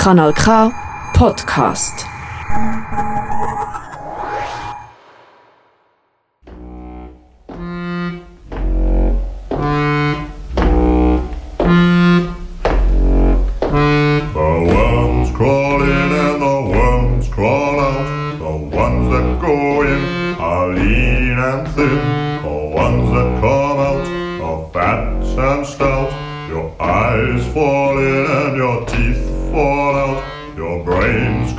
Kanal K Podcast. The worms crawl in and the worms crawl out. The ones that go in are lean and thin. The ones that come out are fat and stout. Your eyes fall in and your teeth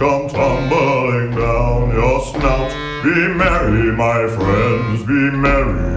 come tumbling down your snout. Be merry, my friends, be merry.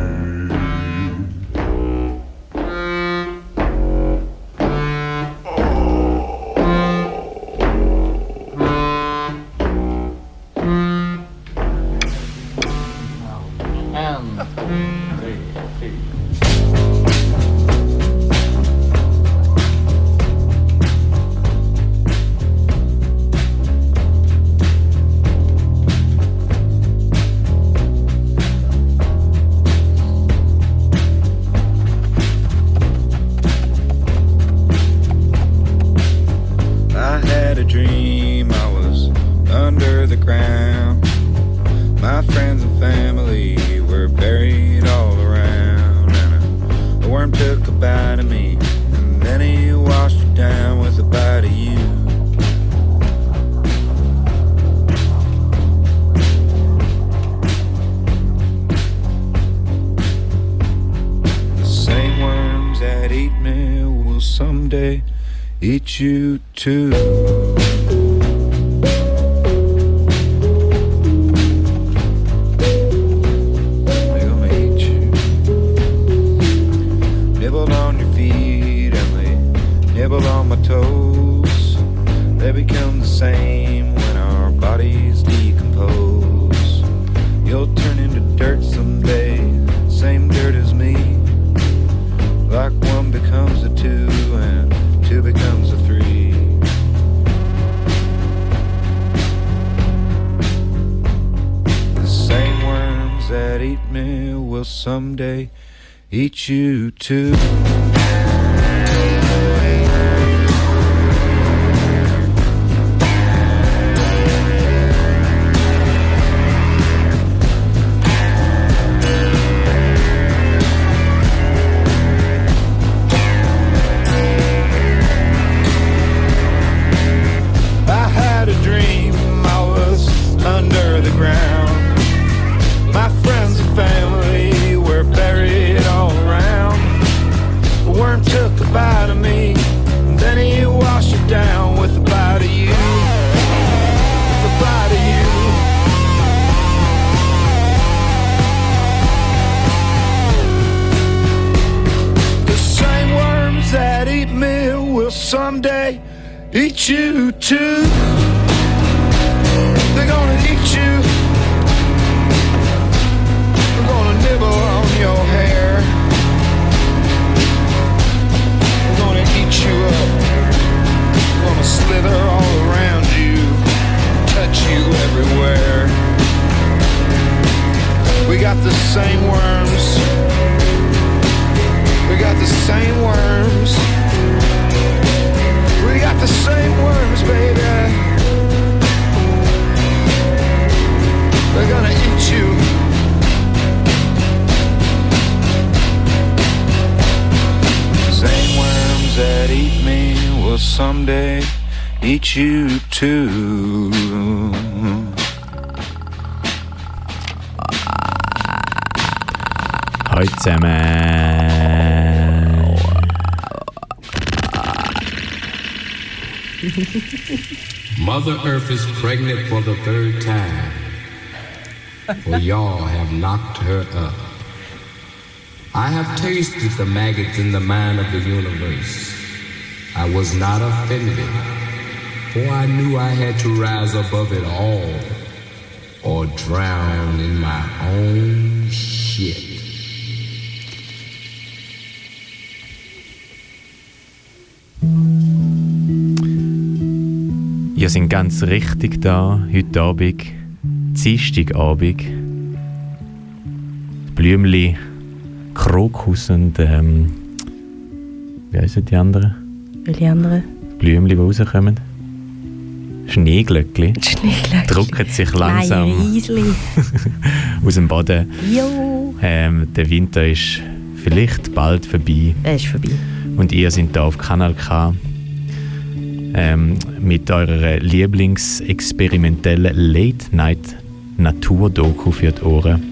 Mother Earth is pregnant for the third time. For y'all have knocked her up. I have tasted the maggots in the mind of the universe. I was not offended, for I knew I had to rise above it all or drown in my own shit. Wir sind ganz richtig da, heute Abend, Dienstagabend. Blümli, Krokus und ähm, wie heißen die anderen? Welche anderen? Blümli, die rauskommen. Schneeglöckli Schneeglöckli. drucken sich langsam aus dem Boden. Jo. Ähm, der Winter ist vielleicht bald vorbei Er ist vorbei. und ihr seid da auf Kanal K ähm, mit eurer lieblingsexperimentellen Late-Night-Natur-Doku für die Ohren.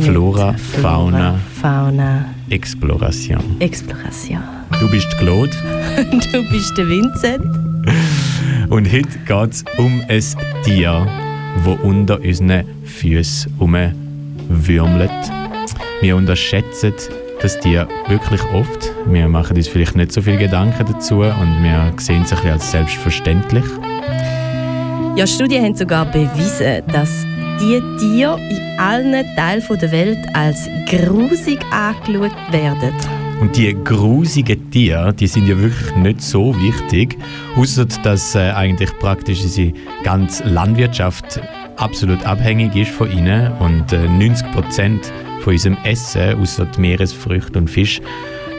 Flora, Mit Fauna, Fauna, Exploration. Exploration. Du bist Claude Du bist der Vincent. und heute geht es um ein Tier, das unter unseren Füßen rumwürmelt. Wir unterschätzen das Tier wirklich oft. Wir machen uns vielleicht nicht so viel Gedanken dazu und wir sehen es ein bisschen als selbstverständlich. Ja, Studien haben sogar bewiesen, dass die Tiere in allen Teilen der Welt als grusig angeschaut werden. Und die grusigen Tiere, die sind ja wirklich nicht so wichtig, außer dass äh, eigentlich praktisch unsere ganze Landwirtschaft absolut abhängig ist von ihnen und äh, 90 Prozent von unserem Essen, außer Meeresfrüchte und Fisch,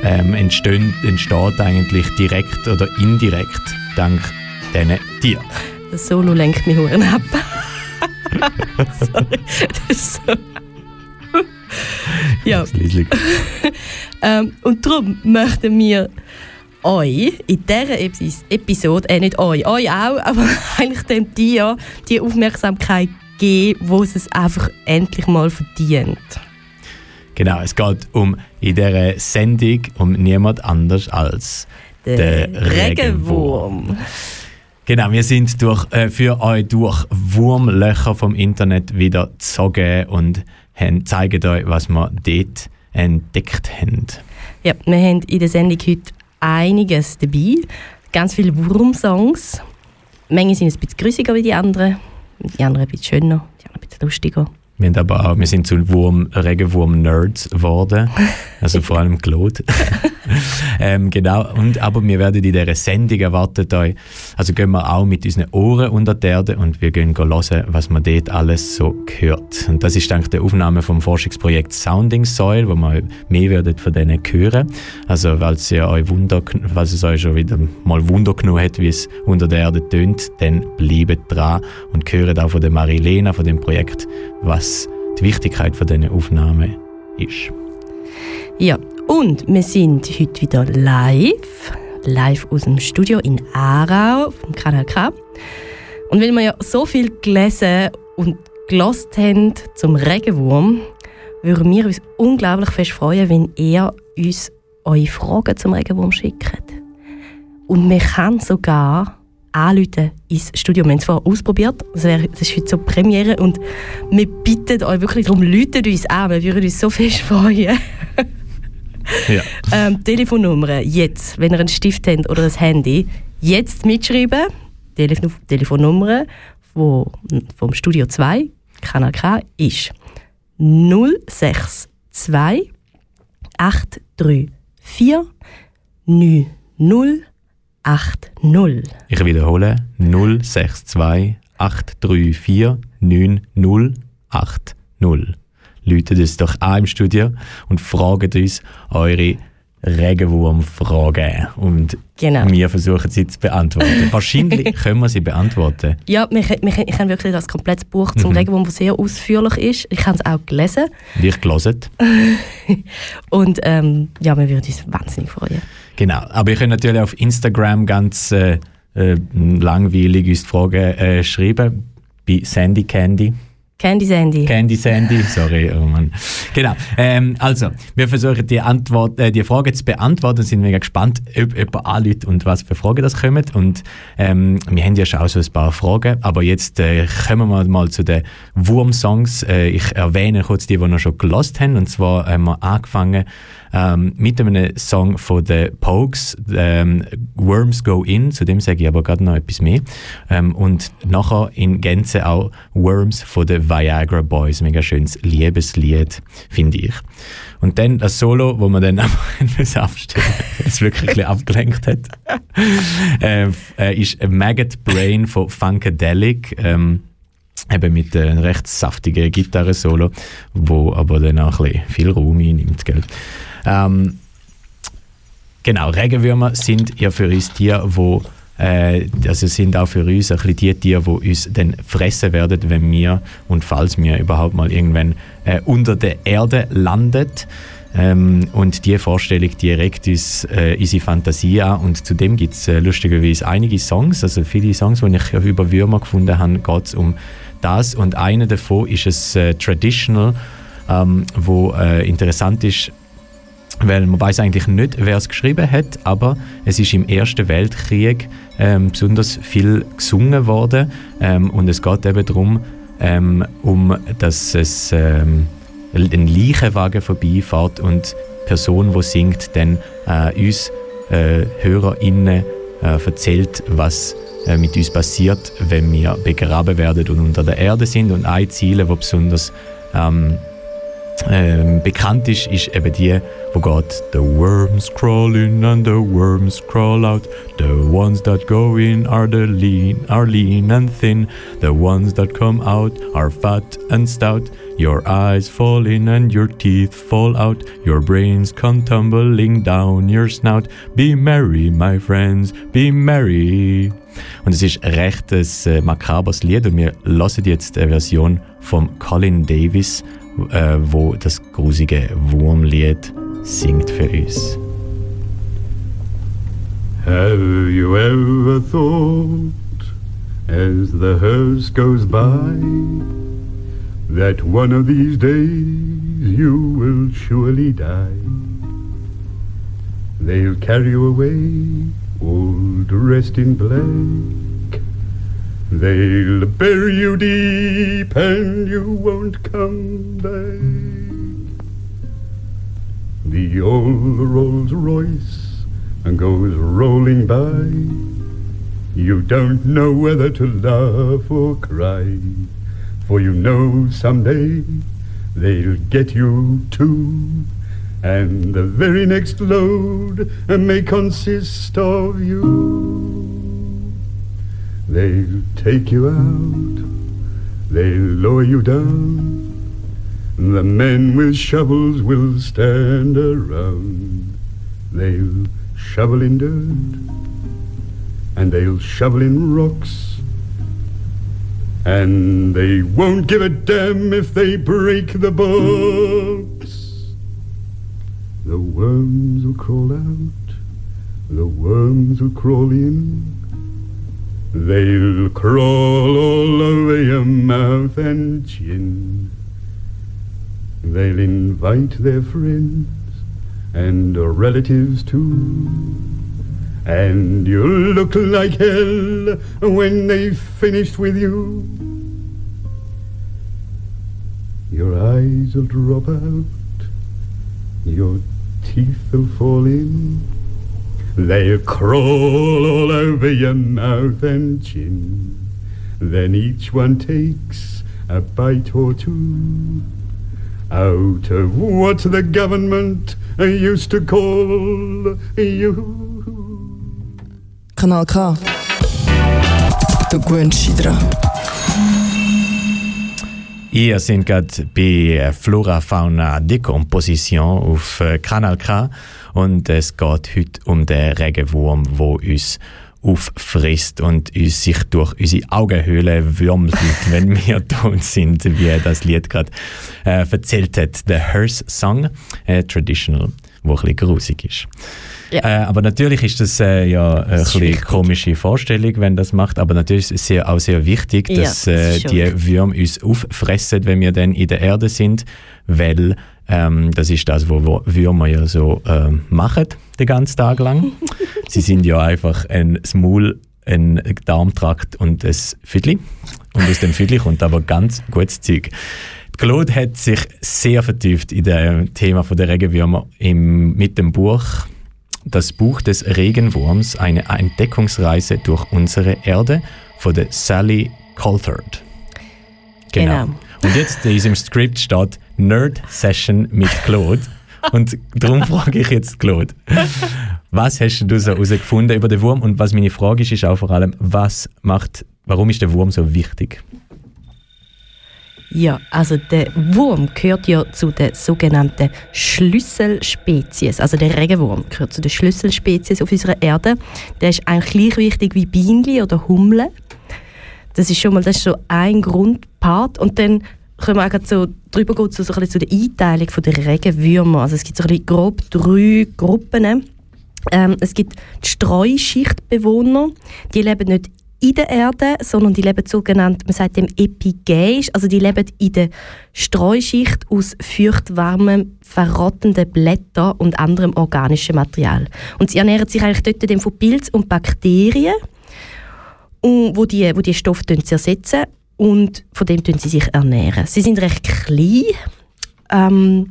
ähm, entstehen, entsteht eigentlich direkt oder indirekt dank diesen Tieren. Das Solo lenkt mich Huren ab. Sorry. Das ist so. ja. ähm, und darum möchten wir euch in dieser Epis- Episode, äh nicht euch, euch auch, aber eigentlich dem Tier die Aufmerksamkeit geben, wo es es einfach endlich mal verdient. Genau, es geht um in dieser Sendung um niemand anders als Der, Der Regenwurm. Regenwurm. Genau, wir sind durch, äh, für euch durch Wurmlöcher vom Internet wieder gezogen und haben, zeigen euch, was wir dort entdeckt haben. Ja, wir haben in der Sendung heute einiges dabei. Ganz viele Wurmsongs. Manche sind ein bisschen grüssiger wie die anderen, die anderen ein bisschen schöner, die anderen ein bisschen lustiger. Wir, haben aber auch, wir sind zu Wurm, Regenwurm-Nerds geworden, also vor allem Claude. ähm, genau, und, aber wir werden in dieser Sendung erwartet euch, also gehen wir auch mit unseren Ohren unter die Erde und wir gehen hören, was man dort alles so hört. Und das ist eigentlich die Aufnahme vom Forschungsprojekt Sounding Soil, wo man mehr werdet von denen hören. Also, falls, ihr euch Wunder, falls es euch schon wieder mal Wunder genommen hat, wie es unter der Erde tönt, dann bleibt dran und hört auch von der Marilena, von dem Projekt, was die Wichtigkeit von diesen Aufnahmen ist. Ja, und wir sind heute wieder live, live aus dem Studio in Aarau vom Kanal K. Und weil wir ja so viel gelesen und gelost haben zum Regenwurm, würden wir uns unglaublich fest freuen, wenn ihr uns eure Fragen zum Regenwurm schickt. Und wir können sogar anrufen ins Studio. Wir haben es vorher ausprobiert. Das, wäre, das ist heute so Premiere. Und wir bitten euch wirklich darum, läutet uns an. Wir würden uns so fest freuen. Ja. Ähm, Telefonnummer jetzt, wenn ihr einen Stift habt oder ein Handy, jetzt mitschreiben. Telefon Telefonnummer wo, vom Studio 2, Kanal K, ist 062 834 9080. Ich wiederhole 062 834 9080. Läutet uns doch an im Studio und fragt uns eure Regenwurmfragen. Und Genau. wir versuchen sie zu beantworten. Wahrscheinlich können wir sie beantworten. Ja, wir, wir, ich habe wirklich das komplette Buch zum Mhm. Regenwurm, das sehr ausführlich ist. Ich habe es auch gelesen. Und ich gelesen. Und ähm, ja, wir würden uns wahnsinnig freuen. Genau. Aber ihr könnt natürlich auf Instagram ganz äh, äh, langweilig uns die Fragen äh, schreiben. Bei Sandy Candy. Candy Sandy. Candy Sandy, sorry, oh Mann. Genau. Ähm, also, wir versuchen die, Antwort, äh, die Frage zu beantworten, sind mega gespannt, ob jemand anruft und was für Fragen das kommen. Und ähm, wir haben ja schon auch so ein paar Fragen, aber jetzt äh, kommen wir mal zu den Wurm-Songs. Äh, ich erwähne kurz die, die wir schon gelost haben. Und zwar haben wir angefangen ähm, mit einem Song von den Pokes, ähm, Worms Go In, zu dem sage ich aber gerade noch etwas mehr. Ähm, und nachher in Gänze auch Worms von den Viagra Boys, mega schönes Liebeslied, finde ich. Und dann das Solo, wo man dann einfach abstellen es wirklich ein abgelenkt hat, äh, äh, ist Maggot Brain von Funkadelic. Ähm, eben mit einem recht saftigen Gitarre-Solo, wo aber dann auch ein bisschen viel Raum einnimmt. Gell? Ähm, genau, Regenwürmer sind ja für uns Tiere, die äh, also sind auch für uns ein bisschen die Tiere, die uns dann fressen werden, wenn wir und falls wir überhaupt mal irgendwann äh, unter der Erde landet. Ähm, und diese Vorstellung, die regt uns äh, unsere Fantasie an. Und zudem gibt es äh, lustigerweise einige Songs, also viele Songs, die ich über Würmer gefunden habe, geht es um das. Und einer davon ist es äh, Traditional, ähm, wo äh, interessant ist, weil man weiß eigentlich nicht, wer es geschrieben hat, aber es ist im Ersten Weltkrieg ähm, besonders viel gesungen worden ähm, und es geht eben darum, ähm, um dass es ähm, ein Leichenwagen vorbeifährt und die Person, die singt, dann äh, uns äh, HörerInnen äh, erzählt, was äh, mit uns passiert, wenn wir begraben werden und unter der Erde sind. Und ein Ziel, wo besonders ähm, ähm, bekannt ist, ist eben die, wo geht The worms crawl in and the worms crawl out. The ones that go in are the lean, are lean and thin. The ones that come out are fat and stout. Your eyes fall in and your teeth fall out. Your brains come tumbling down your snout. Be merry, my friends, be merry. Und es ist recht ein äh, makabres Lied und wir hören jetzt eine Version von Colin Davis Øh, äh, wo das grusige Wurmlied singt für uns. Have you ever thought, as the hearse goes by, that one of these days you will surely die? They'll carry you away, all dressed in black They'll bury you deep and you won't come back. The old Rolls Royce and goes rolling by. You don't know whether to laugh or cry, for you know someday they'll get you too. And the very next load may consist of you. They'll take you out, they'll lower you down. The men with shovels will stand around. They'll shovel in dirt, and they'll shovel in rocks. And they won't give a damn if they break the box. The worms will crawl out, the worms will crawl in. They'll crawl all over your mouth and chin. They'll invite their friends and relatives too. And you'll look like hell when they've finished with you. Your eyes will drop out, your teeth will fall in. They'll crawl all over your mouth and chin. Then each one takes a bite or two out of what the government used to call you. Kanal K. Du gewöhnst dich dran. Ihr seid gerade bei Flora Fauna Dekomposition auf äh, Kanal K und es geht heute um den Regenwurm, wo uns auffrisst und uns sich durch unsere Augenhöhle würmelt, wenn wir tot sind, wie das Lied gerade äh, erzählt hat. The Hearse Song, äh, Traditional, wo ein bisschen grusig ist. Ja. Äh, aber natürlich ist das äh, ja eine bisschen komische Vorstellung, wenn das macht. Aber natürlich ist es auch sehr wichtig, dass ja, das äh, die Würmer uns auffressen, wenn wir dann in der Erde sind, weil ähm, das ist das, was Würmer ja so äh, machen, den ganzen Tag lang. Sie sind ja einfach ein Smul, ein Darmtrakt und ein Füdli. Und aus dem Füdli kommt aber ganz gutes Zeug. Claude hat sich sehr vertieft in dem Thema der Regenwürmer im, mit dem Buch Das Buch des Regenwurms, eine Entdeckungsreise durch unsere Erde von der Sally Coulthard. Genau. genau. Und jetzt in diesem Skript steht Nerd Session mit Claude. Und darum frage ich jetzt Claude, was hast du so herausgefunden über den Wurm? Und was meine Frage ist, ist auch vor allem, was macht, warum ist der Wurm so wichtig? Ja, also der Wurm gehört ja zu den sogenannten Schlüsselspezies. Also der Regenwurm gehört zu den Schlüsselspezies auf unserer Erde. Der ist eigentlich gleich wichtig wie Bienenli oder Humle. Das ist schon mal das ist so ein Grundpart. Und dann können wir auch so drüber gehen zu, so ein bisschen zu der Einteilung der Regenwürmer. Also es gibt so ein bisschen grob drei Gruppen. Ähm, es gibt die Streuschichtbewohner, die leben nicht in der Erde, sondern die leben sogenannt, man sagt dem epigäisch, also die leben in der Streuschicht aus feuchtwarmem, verrottenden Blättern und anderem organischem Material. Und sie ernähren sich eigentlich dort von Pilz und Bakterien, wo die, wo die Stoffe zersetzen und von dem tun sie sich ernähren. Sie sind recht klein ähm,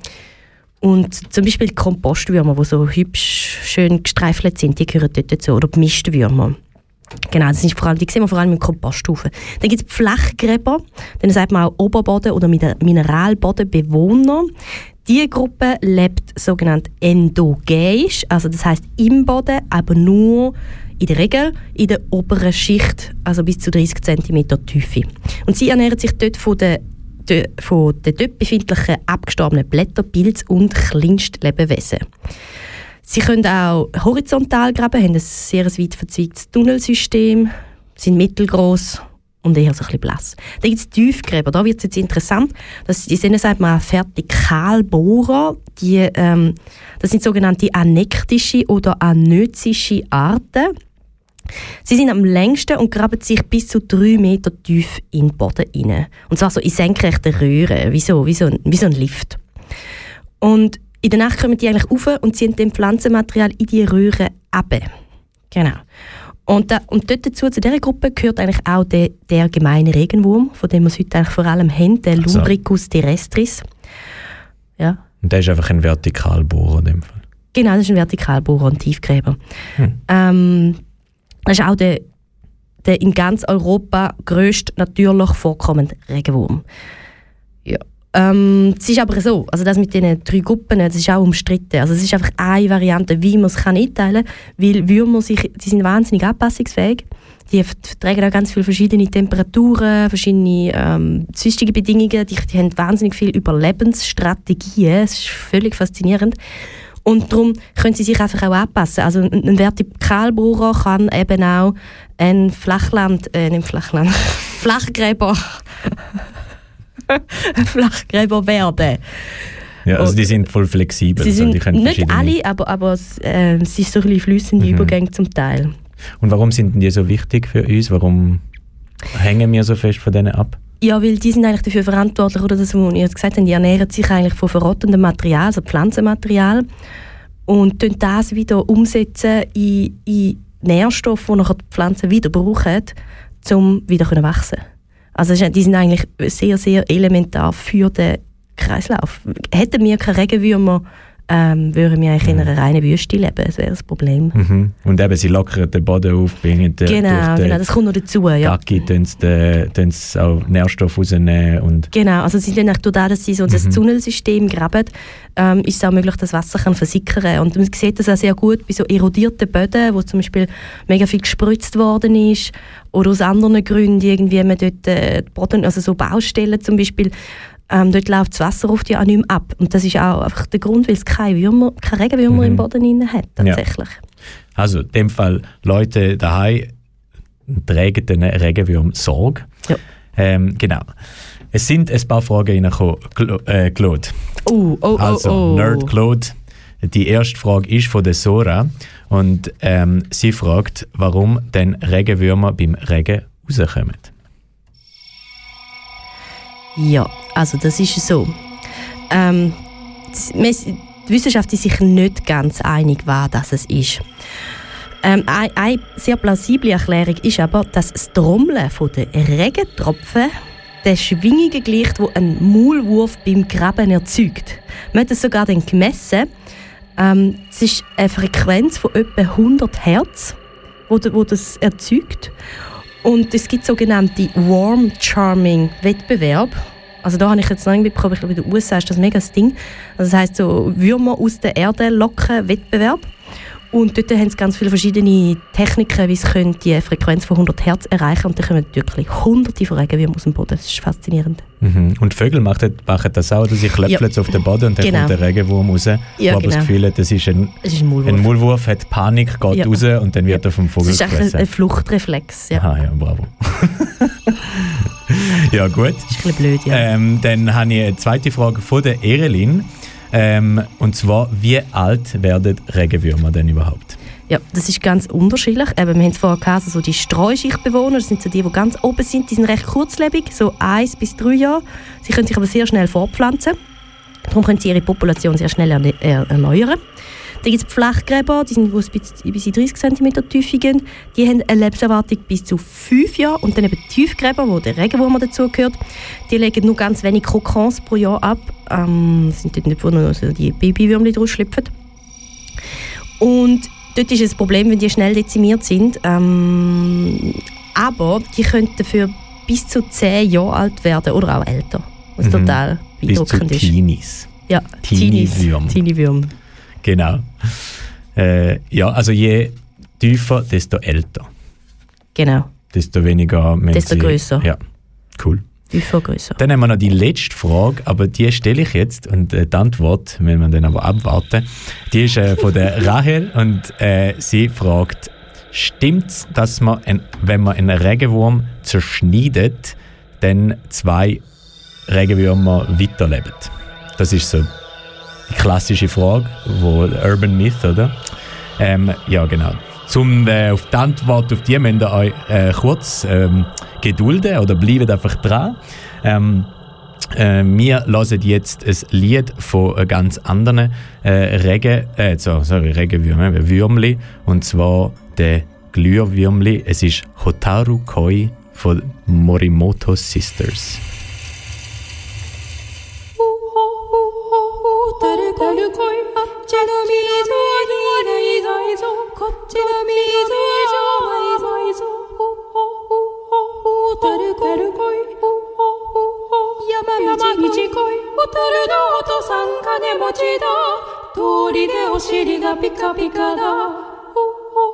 und zum Beispiel die Kompostwürmer, die so hübsch schön gestreifelt sind, die gehören dort dazu. Oder die Mistwürmer. Genau, das sind vor allem, die sehen wir vor allem im Komposthaufen. Dann gibt es Flachgräber, dann sagt man auch Oberboden- oder Mineralbodenbewohner. Diese Gruppe lebt sogenannt endogäisch, also das heißt im Boden, aber nur in der Regel in der oberen Schicht, also bis zu 30 cm Tiefe. Und sie ernähren sich dort von den, von den dort befindlichen abgestorbenen Blättern, Pilz und Kleinstlebewesen. Sie können auch horizontal graben, haben ein sehr weit verzweigtes Tunnelsystem, sind mittelgroß und eher so ein bisschen blass. Dann gibt es Tiefgräber, da wird es jetzt interessant. Das, die sind, sagt man, Vertikalbohrer. Die, ähm, das sind sogenannte anektische oder anözische Arten. Sie sind am längsten und graben sich bis zu drei Meter tief in den Boden rein. Und zwar so in senkrechten Röhren, wie so, wie so, wie so ein Lift. Und in der Nacht kommen die eigentlich rauf und ziehen dem Pflanzenmaterial in die Röhre ab. Genau. Und, da, und dort dazu, zu dieser Gruppe gehört eigentlich auch der, der gemeine Regenwurm, von dem wir es heute eigentlich vor allem haben, der Also. Lubricus terrestris. Ja, Und der ist einfach ein Vertikalbohrer in dem Fall. genau, das ist ein Vertikalbohrer und Tiefgräber. Ähm, das ist auch der, der in ganz Europa grösste natürlich vorkommende Regenwurm. Ja. Ähm, es ist aber so, also das mit diesen drei Gruppen, das ist auch umstritten. Also es ist einfach eine Variante, wie man es kann einteilen kann, weil Würmer sich, die sind wahnsinnig anpassungsfähig. Die vertragen auch ganz viele verschiedene Temperaturen, verschiedene ähm, sonstige Bedingungen. Die, die haben wahnsinnig viele Überlebensstrategien. Es ist völlig faszinierend. Und darum können sie sich einfach auch anpassen. Also ein ein Vertikalbohrer kann eben auch ein Flachland, äh, nicht Flachland, Flachgräber, Flachgräber werden. Ja, also die sind voll flexibel. Sie also sind die können nicht alle, aber, aber es, äh, es ist so ein bisschen flüssende Mhm. Übergänge zum Teil. Und warum sind die so wichtig für uns? Warum hängen wir so fest von denen ab? Ja, weil die sind eigentlich dafür verantwortlich, oder das, was jetzt gesagt habe, die ernähren sich eigentlich von verrottendem Material, also Pflanzenmaterial, und tun das wieder umsetzen in, in Nährstoffe, die nachher die Pflanzen wieder brauchen, um wieder zu wachsen. Also die sind eigentlich sehr, sehr elementar für den Kreislauf. Hätten wir keine Regenwürmer, ähm, würden wir eigentlich in einer reinen Wüste leben. Das wäre das Problem. Mhm. Und eben, sie lockern den Boden auf, bringen den, Genau, den genau, das kommt noch dazu. Ja. Gacki, tun tun sie auch Nährstoffe rausnehmen und Genau, also sie sind eigentlich durch das, dass sie so das Tunnelsystem graben, ähm, ist es auch möglich, dass Wasser kann versickern Und man sieht das auch sehr gut bei so erodierten Böden, wo zum Beispiel mega viel gespritzt worden ist oder aus anderen Gründen irgendwie man dort äh, Boden, also so Baustellen zum Beispiel, ähm, dort läuft das Wasser oft ja auch nicht mehr ab. Und das ist auch einfach der Grund, weil es keine, Würmer, keine Regenwürmer im Boden drin hat, Ja. tatsächlich. Also in dem Fall, Leute daheim tragen den Regenwürm Sorge. Ja. Ähm, genau. Es sind ein paar Fragen reingekommen, äh, Claude. Oh, oh, Also, oh, oh. Nerd Claude. Die erste Frage ist von der Sora und ähm, sie fragt, warum denn Regenwürmer beim Regen rauskommen. Ja, also das ist so. Ähm, die Wissenschaft ist sich nicht ganz einig, was das es ist. Ähm, eine, sehr plausible Erklärung ist aber, dass das Trommeln der Regentropfen den Schwingungen gleicht, die ein Maulwurf beim Graben erzeugt. Man hat das sogar dann gemessen. Ähm, es ist eine Frequenz von etwa 100 Hertz, wo das erzeugt. Und es gibt sogenannte Warm Charming Wettbewerb. Also da habe ich jetzt noch irgendwie bekommen, ich glaube in den USA ist das mega das Ding. Also das heißt so Würmer aus der Erde locken Wettbewerb. Und dort haben sie ganz viele verschiedene Techniken, wie sie können die Frequenz von 100 Hertz erreichen Und dann kommen wirklich hunderte von Regenwürmern aus dem Boden. Das ist faszinierend. Mhm. Und Vögel machen, das auch, dass sie klöpfeln Ja. auf den Boden und dann Genau. kommt der Regenwurm raus, Ja, wo aber das genau. Gefühl das ist ein, Es ist ein Maulwurf. ein Maulwurf, hat Panik, geht Ja. raus und dann wird er vom das Vogel ist eigentlich ein, ein gefressen. Fluchtreflex. Ja. Aha, ja, bravo. ja, gut. Das ist ein bisschen blöd, ja. Ähm, dann habe ich eine zweite Frage von der Erelin. Ähm, und zwar, wie alt werden Regenwürmer denn überhaupt? Ja, das ist ganz unterschiedlich. Eben, wir haben es vorher gehabt, so die Streuschichtbewohner, das sind so die, die ganz oben sind, die sind recht kurzlebig, so eins bis drei Jahre. Sie können sich aber sehr schnell fortpflanzen. Darum können sie ihre Population sehr schnell er erneuern. Dann gibt es Flachgräber, die sind wo es bis, bis in 30 cm Tiefe gehen. Die haben eine Lebenserwartung bis zu 5 Jahre. Und dann eben die Tiefgräber, wo der Regenwurm dazugehört, die legen nur ganz wenig Kokons pro Jahr ab. Ähm, das sind dort nicht, wo noch die Babywürmchen draus schlüpfen. Und dort ist es das Problem, wenn die schnell dezimiert sind. Ähm, aber die können dafür bis zu 10 Jahre alt werden oder auch älter. Was Mhm. total Bis zu beeindruckend ist. Teenies. Ja, Teenie-Würm. Genau. Äh, ja, also je tiefer, desto älter. Genau, Desto weniger wenn Desto sie, grösser. Ja, cool. tiefer, grösser. Dann haben wir noch die letzte Frage, aber die stelle ich jetzt und äh, die Antwort, wenn wir dann aber abwarten, die ist äh, von der Rahel und äh, sie fragt, stimmt's, dass man, ein, wenn man einen Regenwurm zerschneidet, dann zwei Regenwürmer weiterleben? Das ist so klassische Frage, wo Urban Myth, oder? Ähm, ja, genau. Zum äh, auf die Antwort auf die müsst ihr euch äh, kurz ähm, gedulden oder bleibt einfach dran. Ähm, äh, wir hören jetzt ein Lied von einem ganz anderen äh, Regen, äh, so, sorry, Regenwürmli, Würmli, und zwar der Glühwürmli. Es ist Hotaru Koi von Morimoto Sisters. の水にい。ぞ。い。ぞ。こっちの水じゃない。ぞい。ぞほほほほほたるかる恋ほほほほ山道恋ホタルのお父さん金持ちだ通りでお尻がピカピカだほほほ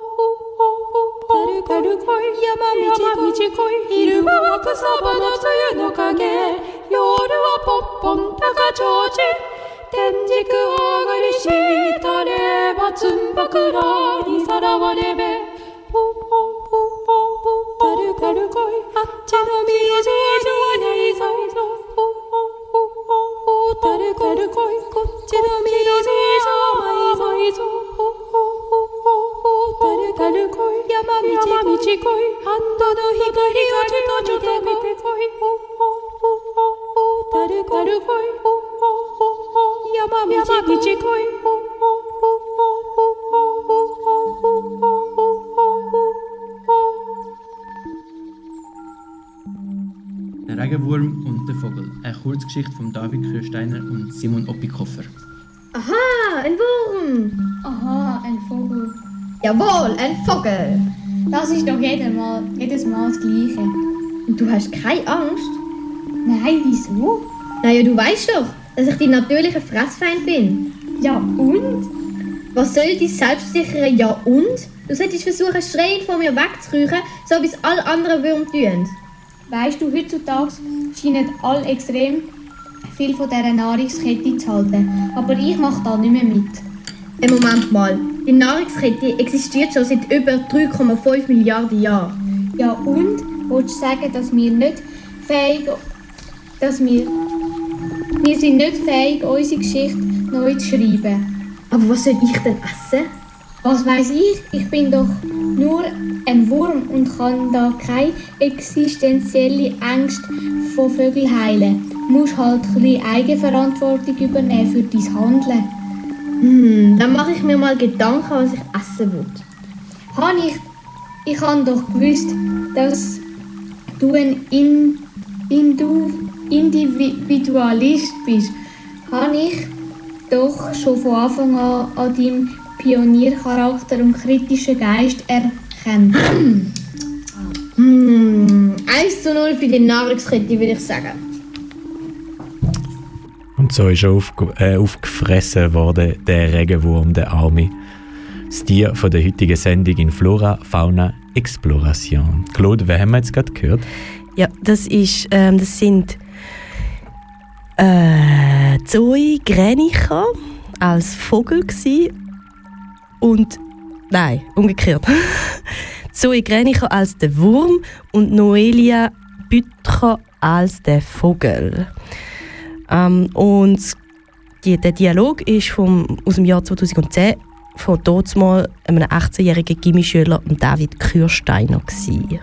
ほほたるかる恋山道恋昼間は草花梅雨の影夜はポンポン高ちょうち天竺上がりしたればつんばくらにさらわれべ。ほほほほほたるかるこいあっちの水にないぞほほほほほたるかるこいこっちの水じゃないぞいぞほほほほほたるかるこい山道山道こいハンドの光がちょっとずっと見てこいほほほほほたるかるこい 山道山道こいほほほほほほほDer Regenwurm und der Vogel. Eine Kurzgeschichte von David Kirsteiner und Simon Oppikoffer. Aha, ein Wurm. Aha, ein Vogel. Jawohl, ein Vogel. Das ist doch jedes Mal, jedes Mal das Gleiche. Und du hast keine Angst? Nein, wieso? Naja, du weißt doch, dass ich dein natürlicher Fressfeind bin. Ja, und? Was soll dein selbstsichere Ja und? Du solltest versuchen, schreiend von mir wegzukriechen, so wie es alle anderen Würmer tun. Weißt du, heutzutage scheinen alle extrem viel von dieser Nahrungskette zu halten. Aber ich mache da nicht mehr mit. Im Moment mal. Die Nahrungskette existiert schon seit über 3,5 Milliarden Jahren. Ja, und? Willst du sagen, dass wir nicht fähig... Dass wir... Wir sind nicht fähig, unsere Geschichte neu zu schreiben. Aber was soll ich denn essen? Was weiß ich? Ich bin doch nur ein Wurm und kann da keine existenzielle Ängste von Vögeln heilen. Du musst halt ein Eigenverantwortung übernehmen für dein Handeln. Hm, dann mache ich mir mal Gedanken, was ich essen will. Han ich, ich habe doch gewusst, dass du ein In, Indu, Individualist bist. Habe ich doch schon von Anfang an an deinem Pioniercharakter und kritischen Geist erkannt. Hm, 1 zu 0 für die Nahrungskette, würde ich sagen. Und so ist er aufge äh, aufgefressen worden, der Regenwurm, der Arme. das Tier von der heutigen Sendung in Flora, Fauna, Exploration. Claude, wer haben wir jetzt gerade gehört? Ja, das, ist, ähm, das sind äh, Zoe Grenicher als Vogel gsi und nein, umgekehrt. Zoe Grenicher als der Wurm und Noelia Bütcher als der Vogel. Ähm, und die, der Dialog ist vom, aus dem Jahr 2010 von mal einem 18-jährigen Gimmischüler David Kürsteiner gsi.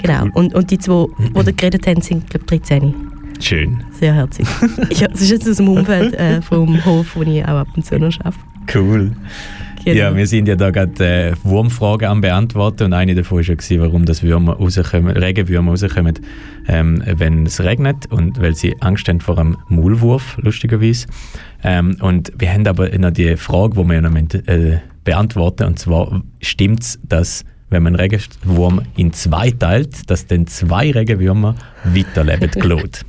Genau. Und, und die zwei, die da geredet haben, sind glaube ich 13. Schön. Sehr herzig. ja, das ist jetzt aus dem Umfeld äh, vom Hof, wo ich auch ab und zu noch arbeite. Cool. Genau. Ja, wir sind ja da gerade äh, Wurmfragen am beantworten und eine davon war ja, gewesen, warum das Würmer rauskommen, Regenwürmer rauskommen, ähm, wenn es regnet und weil sie Angst haben vor einem Maulwurf, lustigerweise. Ähm, und wir haben aber noch die Frage, die wir ja noch äh, beantworten und zwar stimmt es, dass wenn man einen Regenwurm in zwei teilt, dass dann zwei Regenwürmer weiterleben, Claude?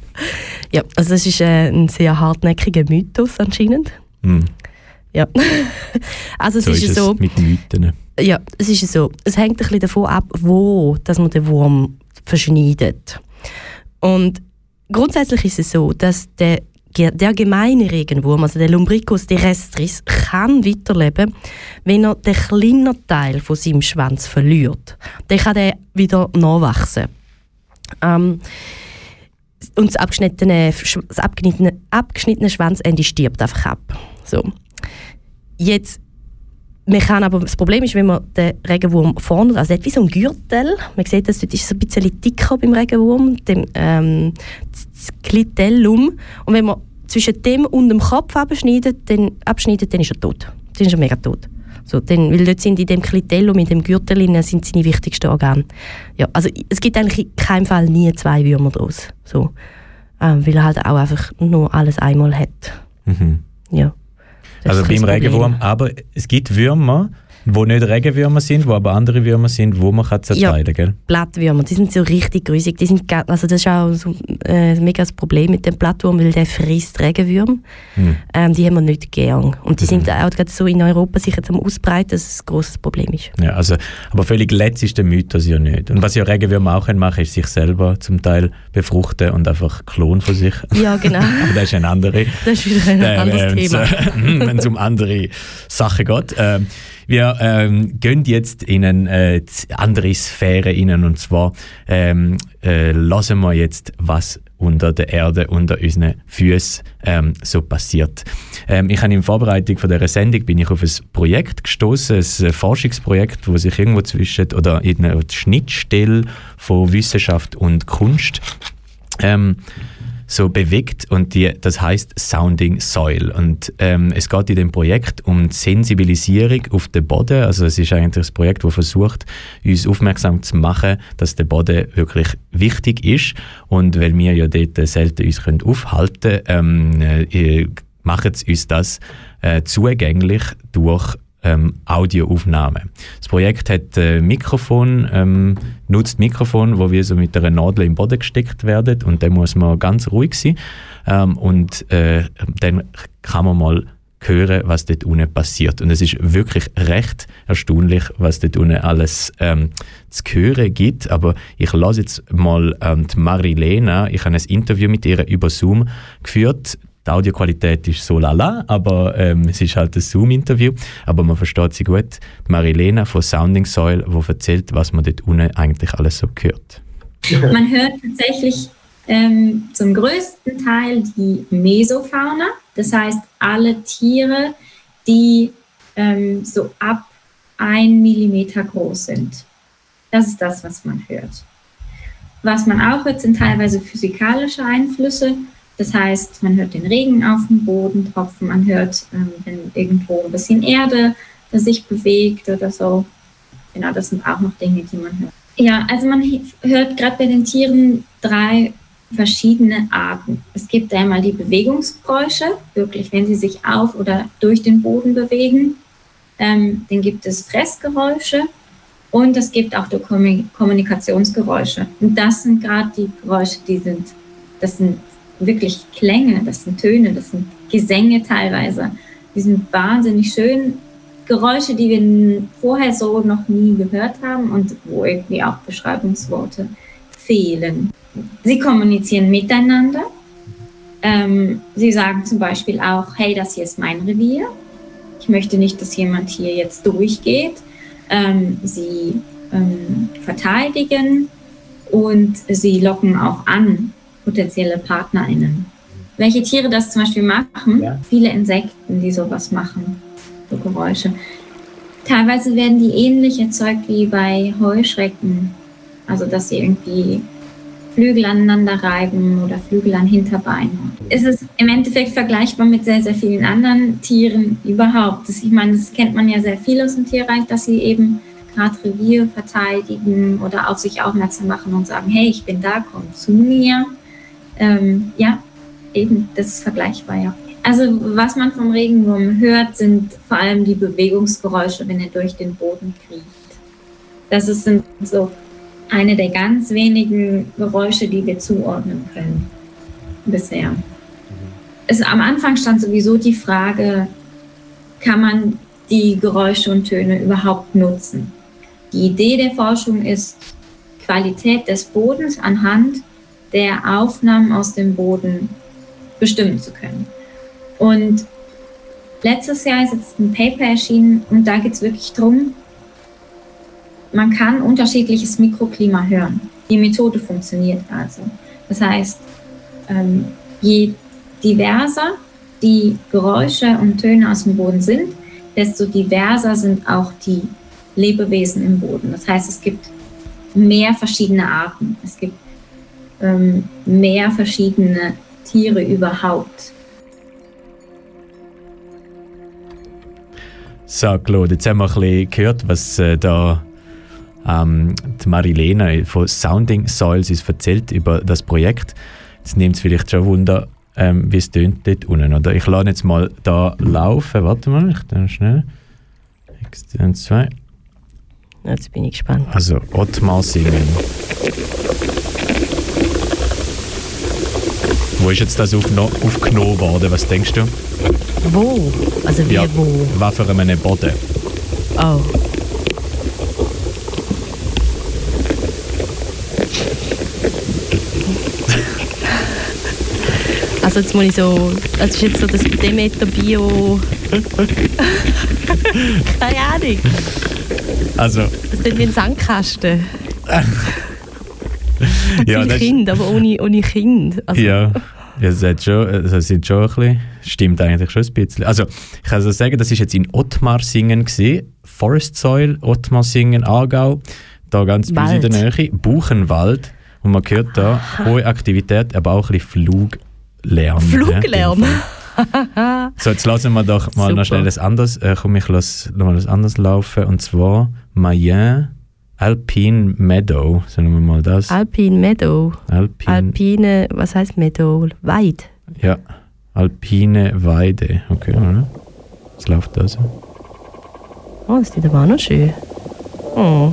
Ja, also das ist äh, ein sehr hartnäckiger Mythos anscheinend. Hm. Ja. also es So ist, ist es so, mit Mythen. ja, es ist so, es hängt ein bisschen davon ab, wo dass man den Wurm verschneidet. Und grundsätzlich ist es so, dass der, der gemeine Regenwurm, also der Lumbricus terrestris, kann weiterleben, wenn er den kleinen Teil von seinem Schwanz verliert. Dann kann er wieder nachwachsen. Ähm, und das abgeschnittene, Sch- das abgeschnittene, abgeschnittene Schwanzende stirbt einfach ab. So. Jetzt, man kann aber, das Problem ist, wenn man den Regenwurm vorne, also hat wie so ein Gürtel, man sieht, das dort ist so ein bisschen dicker beim Regenwurm, dem, ähm, das Clitellum, und wenn man zwischen dem und dem Kopf abschneidet, dann, abschneidet, dann ist er tot. Dann ist er mega tot. So, dann, weil dort sind in dem Clitellum, in dem Gürtel, sind seine wichtigsten Organe. Ja, also es gibt eigentlich in keinem Fall nie zwei Würmer draus. So. Ähm, weil er halt auch einfach nur alles einmal hat. Mhm. Ja. Das Also beim. Regenwurm, aber es gibt Würmer, wo nicht Regenwürmer sind, wo aber andere Würmer sind, wo man kann zerteilen kann, gell? Blattwürmer, die sind so richtig grusig. Die sind, also das ist auch so, äh, mega das Problem mit dem Blattwurm, weil der frisst Regenwürmer. Hm. Ähm, die haben wir nicht gern. Und die Mhm. sind auch gerade so in Europa sich jetzt am Ausbreiten, dass es ein grosses Problem ist. Ja, also, aber völlig letzt ist der Mythos ja nicht. Und was ja Regenwürmer auch können machen, ist sich selber zum Teil befruchten und einfach Klon von sich. Ja, genau. aber das ist ein anderes. Das ist wieder ein anderes Thema. Wenn es um andere Sachen geht. Ähm, wir ähm, gehen jetzt in eine äh, andere Sphäre rein und zwar ähm, äh, lassen wir jetzt, was unter der Erde, unter unseren Füßen ähm, so passiert. Ähm, ich habe in Vorbereitung von dieser Sendung bin ich auf ein Projekt gestoßen, ein äh, Forschungsprojekt, wo sich irgendwo zwischen oder in einer Schnittstelle von Wissenschaft und Kunst ähm, so bewegt und die, das heißt Sounding Soil. Und ähm, es geht in dem Projekt um die Sensibilisierung auf den Boden, also es ist eigentlich ein Projekt, das versucht, uns aufmerksam zu machen, dass der Boden wirklich wichtig ist. Und weil wir ja dort selten uns können aufhalten ähm, äh, sie uns das äh, zugänglich durch ähm, Audioaufnahmen. Das Projekt hat äh, Mikrofon, ähm, nutzt Mikrofon, wo wir so mit einer Nadel im Boden gesteckt werden und dann muss man ganz ruhig sein ähm, und äh, dann kann man mal hören, was dort unten passiert. Und es ist wirklich recht erstaunlich, was dort unten alles ähm, zu hören gibt. Aber ich lasse jetzt mal ähm, die Marilena, ich habe ein Interview mit ihr über Zoom geführt. Die Audioqualität ist so lala, aber ähm, es ist halt ein Zoom-Interview. Aber man versteht sie gut. Marilena von Sounding Soil, die erzählt, was man dort unten eigentlich alles so hört. Man hört tatsächlich ähm, zum größten Teil die Mesofauna, das heißt alle Tiere, die ähm, so ab ein Millimeter groß sind. Das ist das, was man hört. Was man auch hört, sind teilweise physikalische Einflüsse. Das heißt, man hört den Regen auf dem Boden tropfen, man hört, ähm, wenn irgendwo ein bisschen Erde sich bewegt oder so. Genau, das sind auch noch Dinge, die man hört. Ja, also man hört gerade bei den Tieren drei verschiedene Arten. Es gibt einmal die Bewegungsgeräusche, wirklich, wenn sie sich auf oder durch den Boden bewegen. Ähm, dann gibt es Fressgeräusche und es gibt auch die Kommu- Kommunikationsgeräusche. Und das sind gerade die Geräusche, die sind, das sind wirklich Klänge, das sind Töne, das sind Gesänge teilweise. Die sind wahnsinnig schön Geräusche, die wir vorher so noch nie gehört haben und wo irgendwie auch Beschreibungsworte fehlen. Sie kommunizieren miteinander. Ähm, sie sagen zum Beispiel auch, hey, das hier ist mein Revier. Ich möchte nicht, dass jemand hier jetzt durchgeht. Ähm, sie ähm, verteidigen und sie locken auch an potenzielle PartnerInnen. Welche Tiere das zum Beispiel machen? Viele Insekten, die sowas machen, so Geräusche. Teilweise werden die ähnlich erzeugt wie bei Heuschrecken. Also, dass sie irgendwie Flügel aneinander reiben oder Flügel an Hinterbeinen. Es ist im Endeffekt vergleichbar mit sehr, sehr vielen anderen Tieren überhaupt. Das, ich meine, das kennt man ja sehr viel aus dem Tierreich, dass sie eben gerade Revier verteidigen oder auf sich aufmerksam machen und sagen, hey, ich bin da, komm zu mir. Ähm, ja, eben, das ist vergleichbar, ja. Also was man vom Regenwurm hört, sind vor allem die Bewegungsgeräusche, wenn er durch den Boden kriecht. Das ist sind so eine der ganz wenigen Geräusche, die wir zuordnen können bisher. Es, am Anfang stand sowieso die Frage, kann man die Geräusche und Töne überhaupt nutzen? Die Idee der Forschung ist, Qualität des Bodens anhand der Aufnahmen aus dem Boden bestimmen zu können. Und letztes Jahr ist jetzt ein Paper erschienen und da geht es wirklich darum, man kann unterschiedliches Mikroklima hören. Die Methode funktioniert also. Das heißt, ähm, je diverser die Geräusche und Töne aus dem Boden sind, desto diverser sind auch die Lebewesen im Boden. Das heißt, es gibt mehr verschiedene Arten. Es gibt ähm, mehr verschiedene Tiere überhaupt. So, Claude, jetzt haben wir ein bisschen gehört, was äh, da ähm, die Marilena von Sounding Soils uns erzählt über das Projekt. Jetzt nimmt es vielleicht schon Wunder, ähm, wie es tönt dort unten. Oder? Ich lasse jetzt mal da laufen. Warte mal, ich dann schnell. Eins, zwei. Jetzt bin ich gespannt. Also, Ottmar singen. Wo ist jetzt das aufgenommen worden? Was denkst du? Wo? Also wie Ja, wo? was für einen Boden? Oh. Also jetzt muss ich so, das ist jetzt so das Demeter Bio... Keine Ahnung. Also, Das ist wie ein Sandkasten. ja, das Kinder, aber ohne, ohne Kind. Also, ja, es hat schon, es sind schon ein bisschen, stimmt eigentlich schon ein bisschen. Also, ich kann also sagen, das ist jetzt in Ottmarsingen gewesen, Forest Soil, Ottmarsingen, Aargau, da ganz uns in der Nähe, Buchenwald. Und man hört da hohe Aktivität, aber auch ein bisschen Fluglärm. Fluglärm. Ja, so, jetzt lassen wir doch mal Super. noch schnell das anderes, äh, komm, ich lasse noch mal das anderes laufen, und zwar Mayenne Alpine Meadow, sagen wir mal das. Alpine Meadow. Alpine, Alpine, was heißt Meadow? Weit. ja, Alpine Weide, okay, oder? Was läuft da so? Oh, das ist aber auch noch schön. Oh.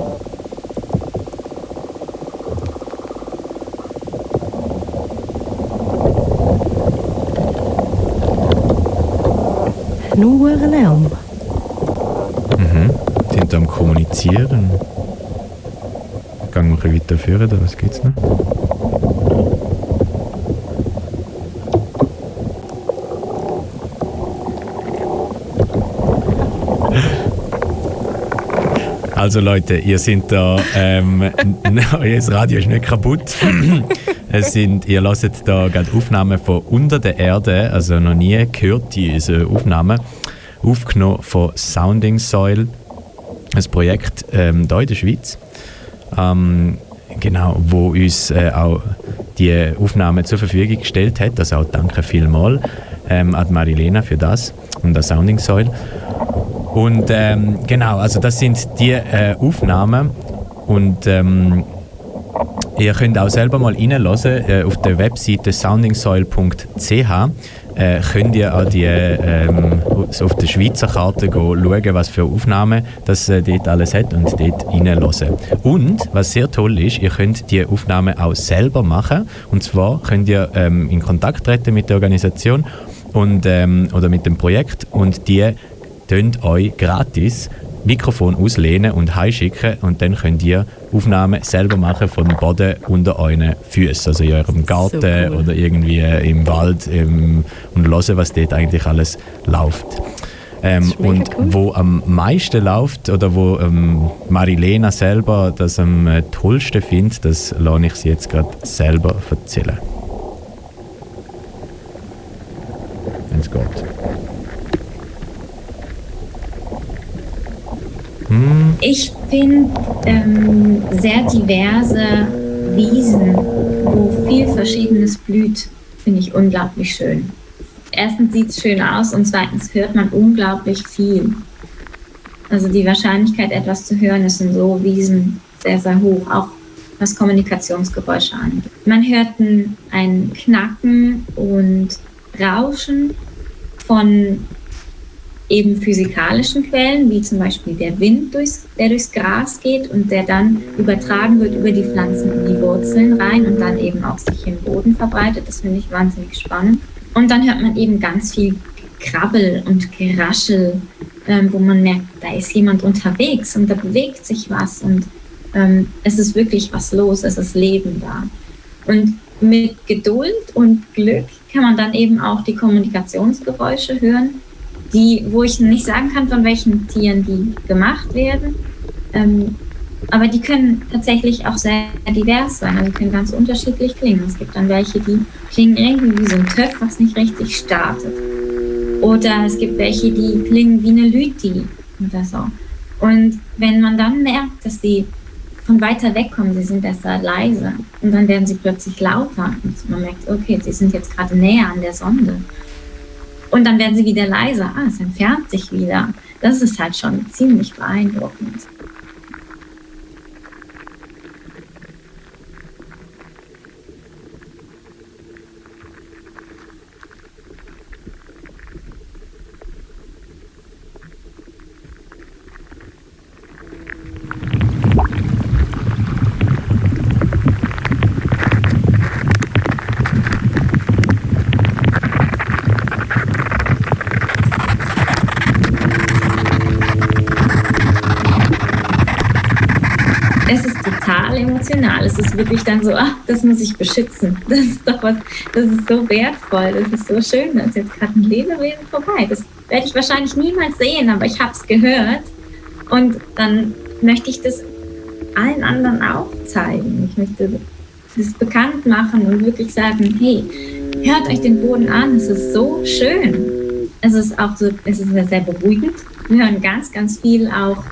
Nur Lärm. Mhm. Sind am Kommunizieren. Gehen wir ein bisschen weiter führen, oder was geht's noch? Also Leute, ihr seid da, ähm, n- euer Radio ist nicht kaputt. es sind, ihr lasst da gerade Aufnahmen von unter der Erde, also noch nie gehört diese Aufnahmen, aufgenommen von Sounding Soil, ein Projekt ähm, hier in der Schweiz, ähm, genau, wo uns äh, auch die Aufnahmen zur Verfügung gestellt hat. Also auch danke vielmals ähm, an Marilena für das und an Sounding Soil. Und ähm, genau, also das sind die äh, Aufnahmen und ähm, ihr könnt auch selber mal reinhören äh, auf der Webseite soundingsoil.ch äh, könnt ihr auch die, ähm, auf der Schweizer Karte go schauen, was für Aufnahmen das äh, dort alles hat und dort reinhören. Und was sehr toll ist, ihr könnt die Aufnahmen auch selber machen. Und zwar könnt ihr ähm, in Kontakt treten mit der Organisation und, ähm, oder mit dem Projekt. Und die könnt euch gratis Mikrofon auslehnen und heimschicken und dann könnt ihr Aufnahmen selber machen von dem Boden unter euren Füßen, also in eurem Garten So cool. oder irgendwie im Wald im, und hören, was dort eigentlich alles läuft. Ähm, und cool. wo am meisten läuft oder wo ähm, Marilena selber das am äh, tollsten findet, das lasse ich sie jetzt gerade selber erzählen. Wenn es geht. Ich finde ähm, sehr diverse Wiesen, wo viel Verschiedenes blüht, finde ich unglaublich schön. Erstens sieht es schön aus und zweitens hört man unglaublich viel. Also die Wahrscheinlichkeit, etwas zu hören, ist in so Wiesen sehr, sehr hoch, auch was Kommunikationsgeräusche angeht. Man hört ein Knacken und Rauschen von eben physikalischen Quellen, wie zum Beispiel der Wind, durchs, der durchs Gras geht und der dann übertragen wird über die Pflanzen in die Wurzeln rein und dann eben auch sich im Boden verbreitet. Das finde ich wahnsinnig spannend. Und dann hört man eben ganz viel Krabbel und Geraschel, ähm, wo man merkt, da ist jemand unterwegs und da bewegt sich was und ähm, es ist wirklich was los, es ist Leben da. Und mit Geduld und Glück kann man dann eben auch die Kommunikationsgeräusche hören, die, wo ich nicht sagen kann, von welchen Tieren die gemacht werden. Ähm, aber die können tatsächlich auch sehr divers sein. Also die können ganz unterschiedlich klingen. Es gibt dann welche, die klingen irgendwie wie so ein Töpf, was nicht richtig startet. Oder es gibt welche, die klingen wie eine Lüti oder so. Und wenn man dann merkt, dass die von weiter weg kommen, sie sind erst sehr leise und dann werden sie plötzlich lauter und man merkt, okay, sie sind jetzt gerade näher an der Sonde. Und dann werden sie wieder leiser. Ah, es entfernt sich wieder. Das ist halt schon ziemlich beeindruckend. Emotional. Es ist wirklich dann so, ach, das muss ich beschützen. Das ist doch was, das ist so wertvoll, das ist so schön. Da ist jetzt gerade ein Lebewesen vorbei. Das werde ich wahrscheinlich niemals sehen, aber ich habe es gehört. Und dann möchte ich das allen anderen auch zeigen. Ich möchte das bekannt machen und wirklich sagen, hey, hört euch den Boden an, es ist so schön. Es ist auch so, es ist sehr, sehr beruhigend. Wir hören ganz, ganz viel auch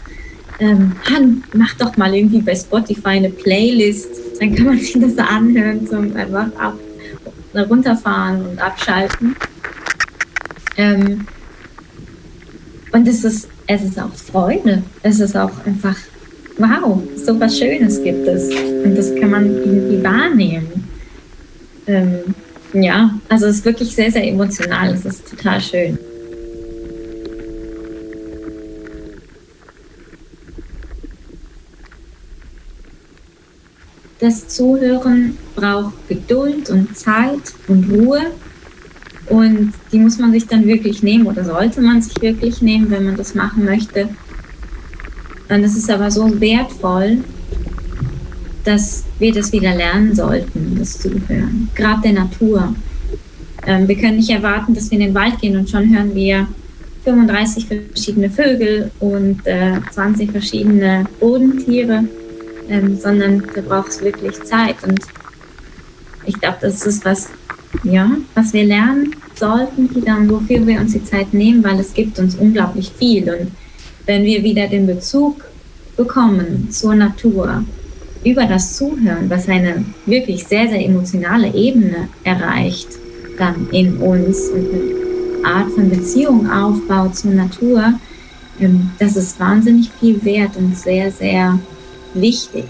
ähm, Han, mach doch mal irgendwie bei Spotify eine Playlist, dann kann man sich das anhören zum einfach ab, runterfahren und abschalten. Ähm, und es ist, es ist auch Freude. Es ist auch einfach, wow, so was Schönes gibt es. Und das kann man irgendwie wahrnehmen. Ähm, ja, also es ist wirklich sehr, sehr emotional. Es ist total schön. Das Zuhören braucht Geduld und Zeit und Ruhe. Und die muss man sich dann wirklich nehmen oder sollte man sich wirklich nehmen, wenn man das machen möchte. Und es ist aber so wertvoll, dass wir das wieder lernen sollten, das Zuhören. Gerade der Natur. Ähm, wir können nicht erwarten, dass wir in den Wald gehen und schon hören wir 35 verschiedene Vögel und äh, 20 verschiedene Bodentiere ähm, sondern da braucht es wirklich Zeit. Und ich glaube, das ist was, ja, was wir lernen sollten, wieder, wofür wir uns die Zeit nehmen, weil es gibt uns unglaublich viel. Und wenn wir wieder den Bezug bekommen zur Natur über das Zuhören, was eine wirklich sehr, sehr emotionale Ebene erreicht, dann in uns und eine Art von Beziehung aufbaut zur Natur, ähm, das ist wahnsinnig viel wert und sehr, sehr wichtig.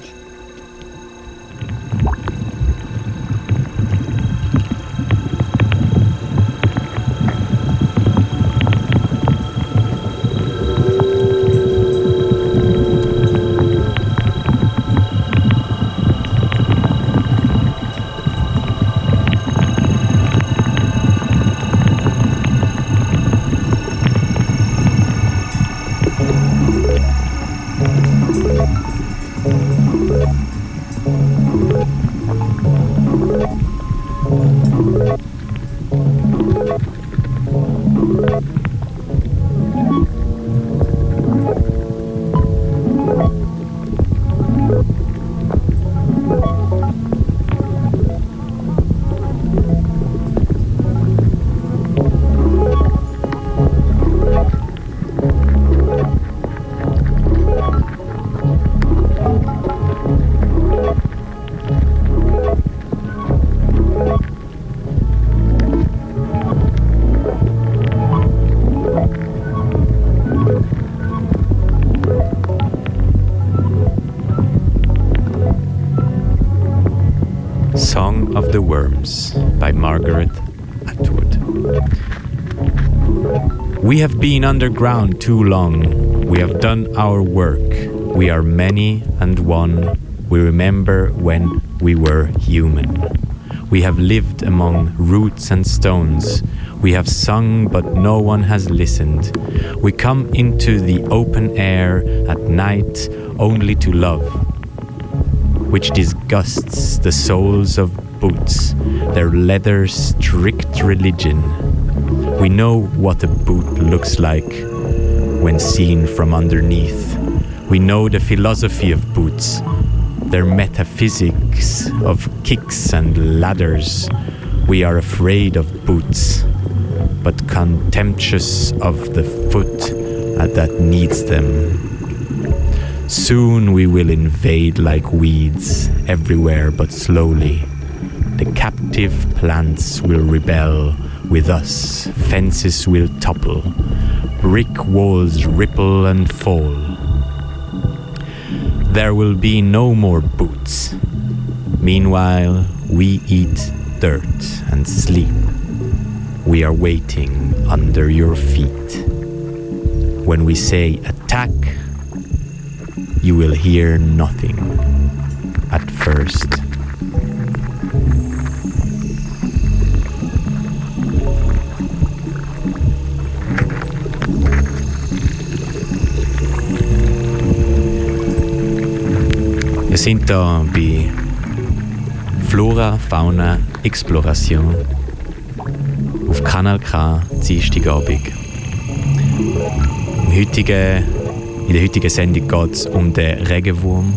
We have been underground too long. We have done our work. We are many and one. We remember when we were human. We have lived among roots and stones. We have sung, but no one has listened. We come into the open air at night only to love, which disgusts the souls of boots, their leather strict religion. We know what a boot looks like when seen from underneath. We know the philosophy of boots, their metaphysics of kicks and ladders. We are afraid of boots, but contemptuous of the foot that needs them. Soon we will invade like weeds everywhere but slowly. The captive plants will rebel with us, fences will topple, brick walls ripple and fall. There will be no more boots. Meanwhile, we eat dirt and sleep. We are waiting under your feet. When we say attack, you will hear nothing at first. Wir sind da bei Flora, Fauna, Exploration auf Kanal K, Dienstagabend. Im heutigen, in der heutigen Sendung geht es um den Regenwurm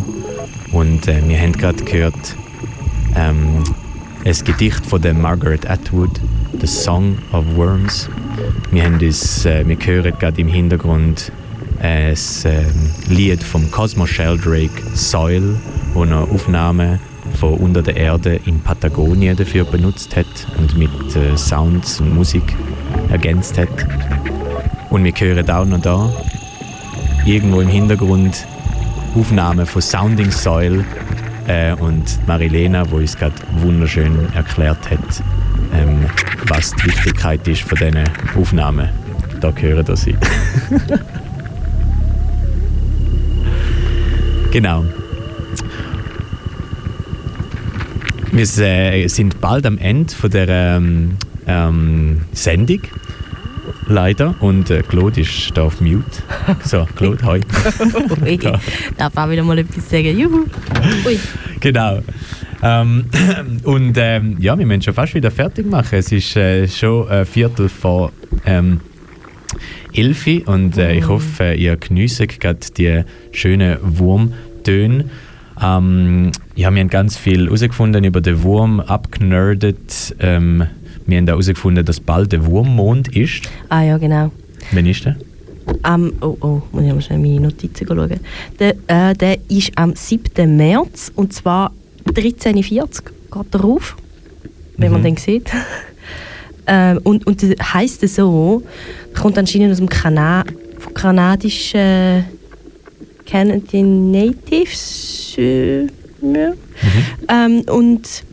und äh, wir haben gerade gehört ähm, ein Gedicht von der Margaret Atwood, The Song of Worms. Wir, haben uns, äh, wir hören gerade im Hintergrund ein ähm, Lied vom Cosmo Sheldrake, Soil, wo er Aufnahmen von unter der Erde in Patagonien dafür benutzt hat und mit äh, Sounds und Musik ergänzt hat. Und wir hören auch noch da irgendwo im Hintergrund Aufnahmen von Sounding Soil äh, und Marilena, wo uns gerade wunderschön erklärt hat, ähm, was die Wichtigkeit ist von diesen Aufnahmen. Da hören wir sie. genau. Wir äh, sind bald am Ende von der ähm, ähm, Sendung. Leider. Und äh, Claude ist da auf Mute. So, Claude, hi. Ui, darf auch wieder mal etwas sagen. Juhu. Ui. Genau. Ähm, und ähm, ja, wir müssen schon fast wieder fertig machen. Es ist äh, schon ein Viertel vor ähm, elf und äh, ich hoffe, ihr geniesst gerade die schönen Wurmtöne. Ähm, ja, wir haben ganz viel herausgefunden über den Wurm, abgenerdet. Ähm, wir haben auch herausgefunden, dass bald der Wurmmond ist. Ah ja, genau. Wann ist der? Am, oh, oh, muss ich mal schnell meine Notizen schauen. Der, äh, der ist am 7. März und zwar 13.40 Uhr geht er auf, wenn man Mhm. den sieht. ähm, und, und das heisst es so, kommt anscheinend aus dem Kana von kanadischen Canadian Natives. Äh, ja. ähm, und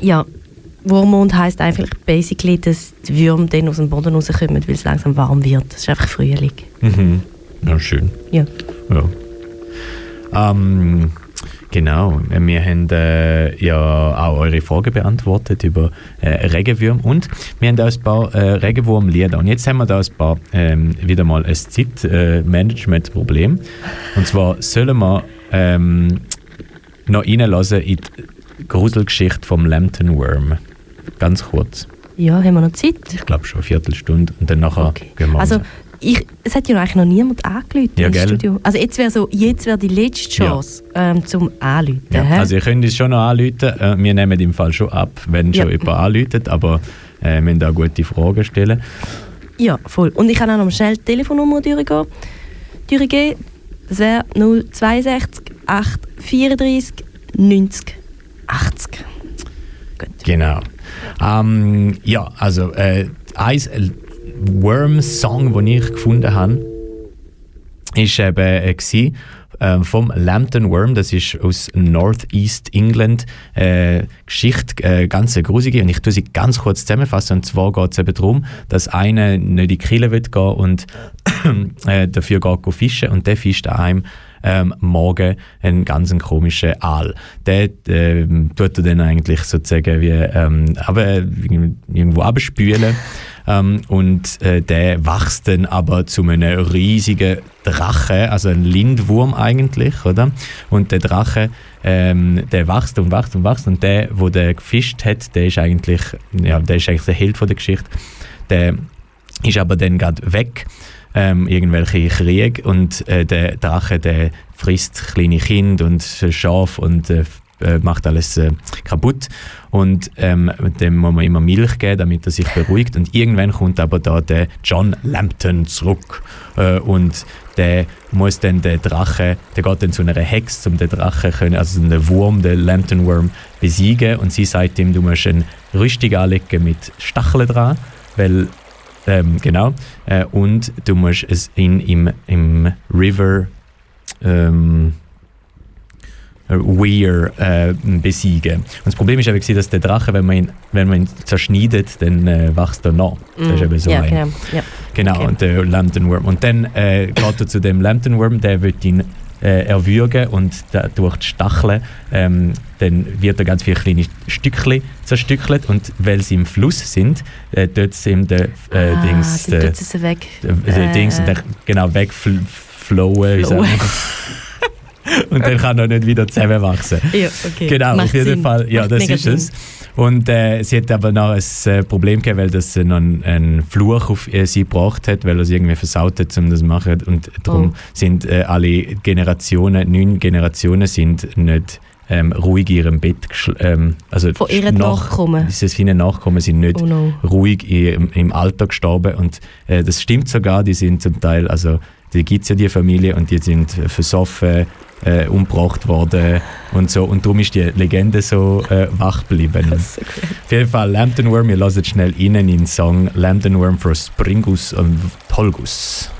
ja, Wurmmond heisst eigentlich basically, dass die Würmer dann aus dem Boden rauskommen, weil es langsam warm wird. Das ist einfach Frühling. Mhm. Ja, schön. Ja. Ja. Ähm, genau, wir haben äh, ja auch eure Fragen beantwortet über äh, Regenwürm und wir haben auch ein paar äh, Regenwurmlieder. Und jetzt haben wir da ein paar ähm, wieder mal ein Zeitmanagement-Problem. Und zwar sollen wir ähm, noch reinlassen in die Gruselgeschichte vom Lambton Worm. Ganz kurz. Ja, haben wir noch Zeit? Ich glaube schon eine Viertelstunde und dann nachher gehen wir Also. Ich, es hat ja eigentlich noch niemand angerufen Ja, im gell? Studio. Also jetzt wäre so, jetzt wäre die letzte Chance ähm, zum Anrufen. Ja, hä? also ihr könnt uns schon noch anrufen. Äh, wir nehmen im Fall schon ab, wenn schon Ja. jemand anruft, aber äh, wir müssen auch gute Fragen stellen. ja, voll. Und ich kann auch noch schnell die Telefonnummer durchgehen. durchgehen. Das wäre 062 834 90 80. Genau. Ähm, ja, also äh, ein Worm-Song, den ich gefunden habe, ist eben äh, gsi, ähm, vom Lambton Worm, das ist aus Northeast England. Äh, Geschichte, äh, ganz grusige, und ich tue sie ganz kurz zusammenfassen. Und zwar geht es eben darum, dass einer nicht in die Kille will gehen und äh, dafür geht go fischen und der fischt einem ähm, morgen einen ganz komischen Aal. Der ähm, tut er dann eigentlich sozusagen wie ähm, aber irgendwo abspülen. Ähm, und äh, der wächst dann aber zu einem riesigen Drache, also ein Lindwurm eigentlich, oder? Und der Drache, ähm, der wächst und wächst und wächst und der, wo der gefischt hat, der ist eigentlich, ja, der ist eigentlich der Held von der Geschichte. Der ist aber dann gerade weg ähm, irgendwelche Kriege und äh, der Drache, der frisst kleine Kinder und Schaf und äh, äh, macht alles äh, kaputt. Und ähm, dem muss man immer Milch geben, damit er sich beruhigt. Und irgendwann kommt aber da der John Lambton zurück. Äh, und der muss dann der Drache, der geht dann zu einer Hex, um den Drache können, also den Wurm, den Lambton Worm besiegen. Und sie sagt ihm, du musst eine Rüstung anlegen mit Stacheln dran, weil ähm, genau. Äh, und du musst es in, im, im River ähm, Weir äh, besiegen. Und das Problem ist eben, dass der Drache, wenn man ihn, wenn man ihn zerschneidet, dann äh, wächst er nach. Das ist Mm, eben so ja, ein. genau. Ja. Genau, Okay. und der Lambton Worm. Und dann äh, geht er zu dem Lambton Worm, der wird ihn äh, erwürgen und da, durch die Stacheln ähm, dann wird er ganz viele kleine Stückchen zerstückelt und weil sie im Fluss sind, äh, es ihm der äh, Ah, Dings, dann der, sie weg. der, der Äh, Dings und der, genau wegflowen. man? und dann kann er nicht wieder zusammenwachsen. Ja, okay. Genau, Macht auf jeden Sinn. Fall. Ja, Macht das ist es. Sinn. Und äh, sie hat aber noch ein äh, Problem gehabt, weil das noch einen, einen Fluch auf äh, sie gebracht hat, weil er sie irgendwie versaut hat, um das zu machen. Und darum Oh. sind äh, alle Generationen, neun Generationen, sind nicht ähm, ruhig in ihrem Bett ähm, also Von ihren nach- Nachkommen. Diese seine Nachkommen sind nicht Oh no. ruhig im, im Alter gestorben und äh, das stimmt sogar, die sind zum Teil, also die gibt es ja die Familie und die sind versoffen, äh, umgebracht worden und so und darum ist die Legende so äh, wach geblieben. Auf jeden Fall Lambton Worm, wir hören schnell rein in den Song Lambton Worm for Springus und Tolgus.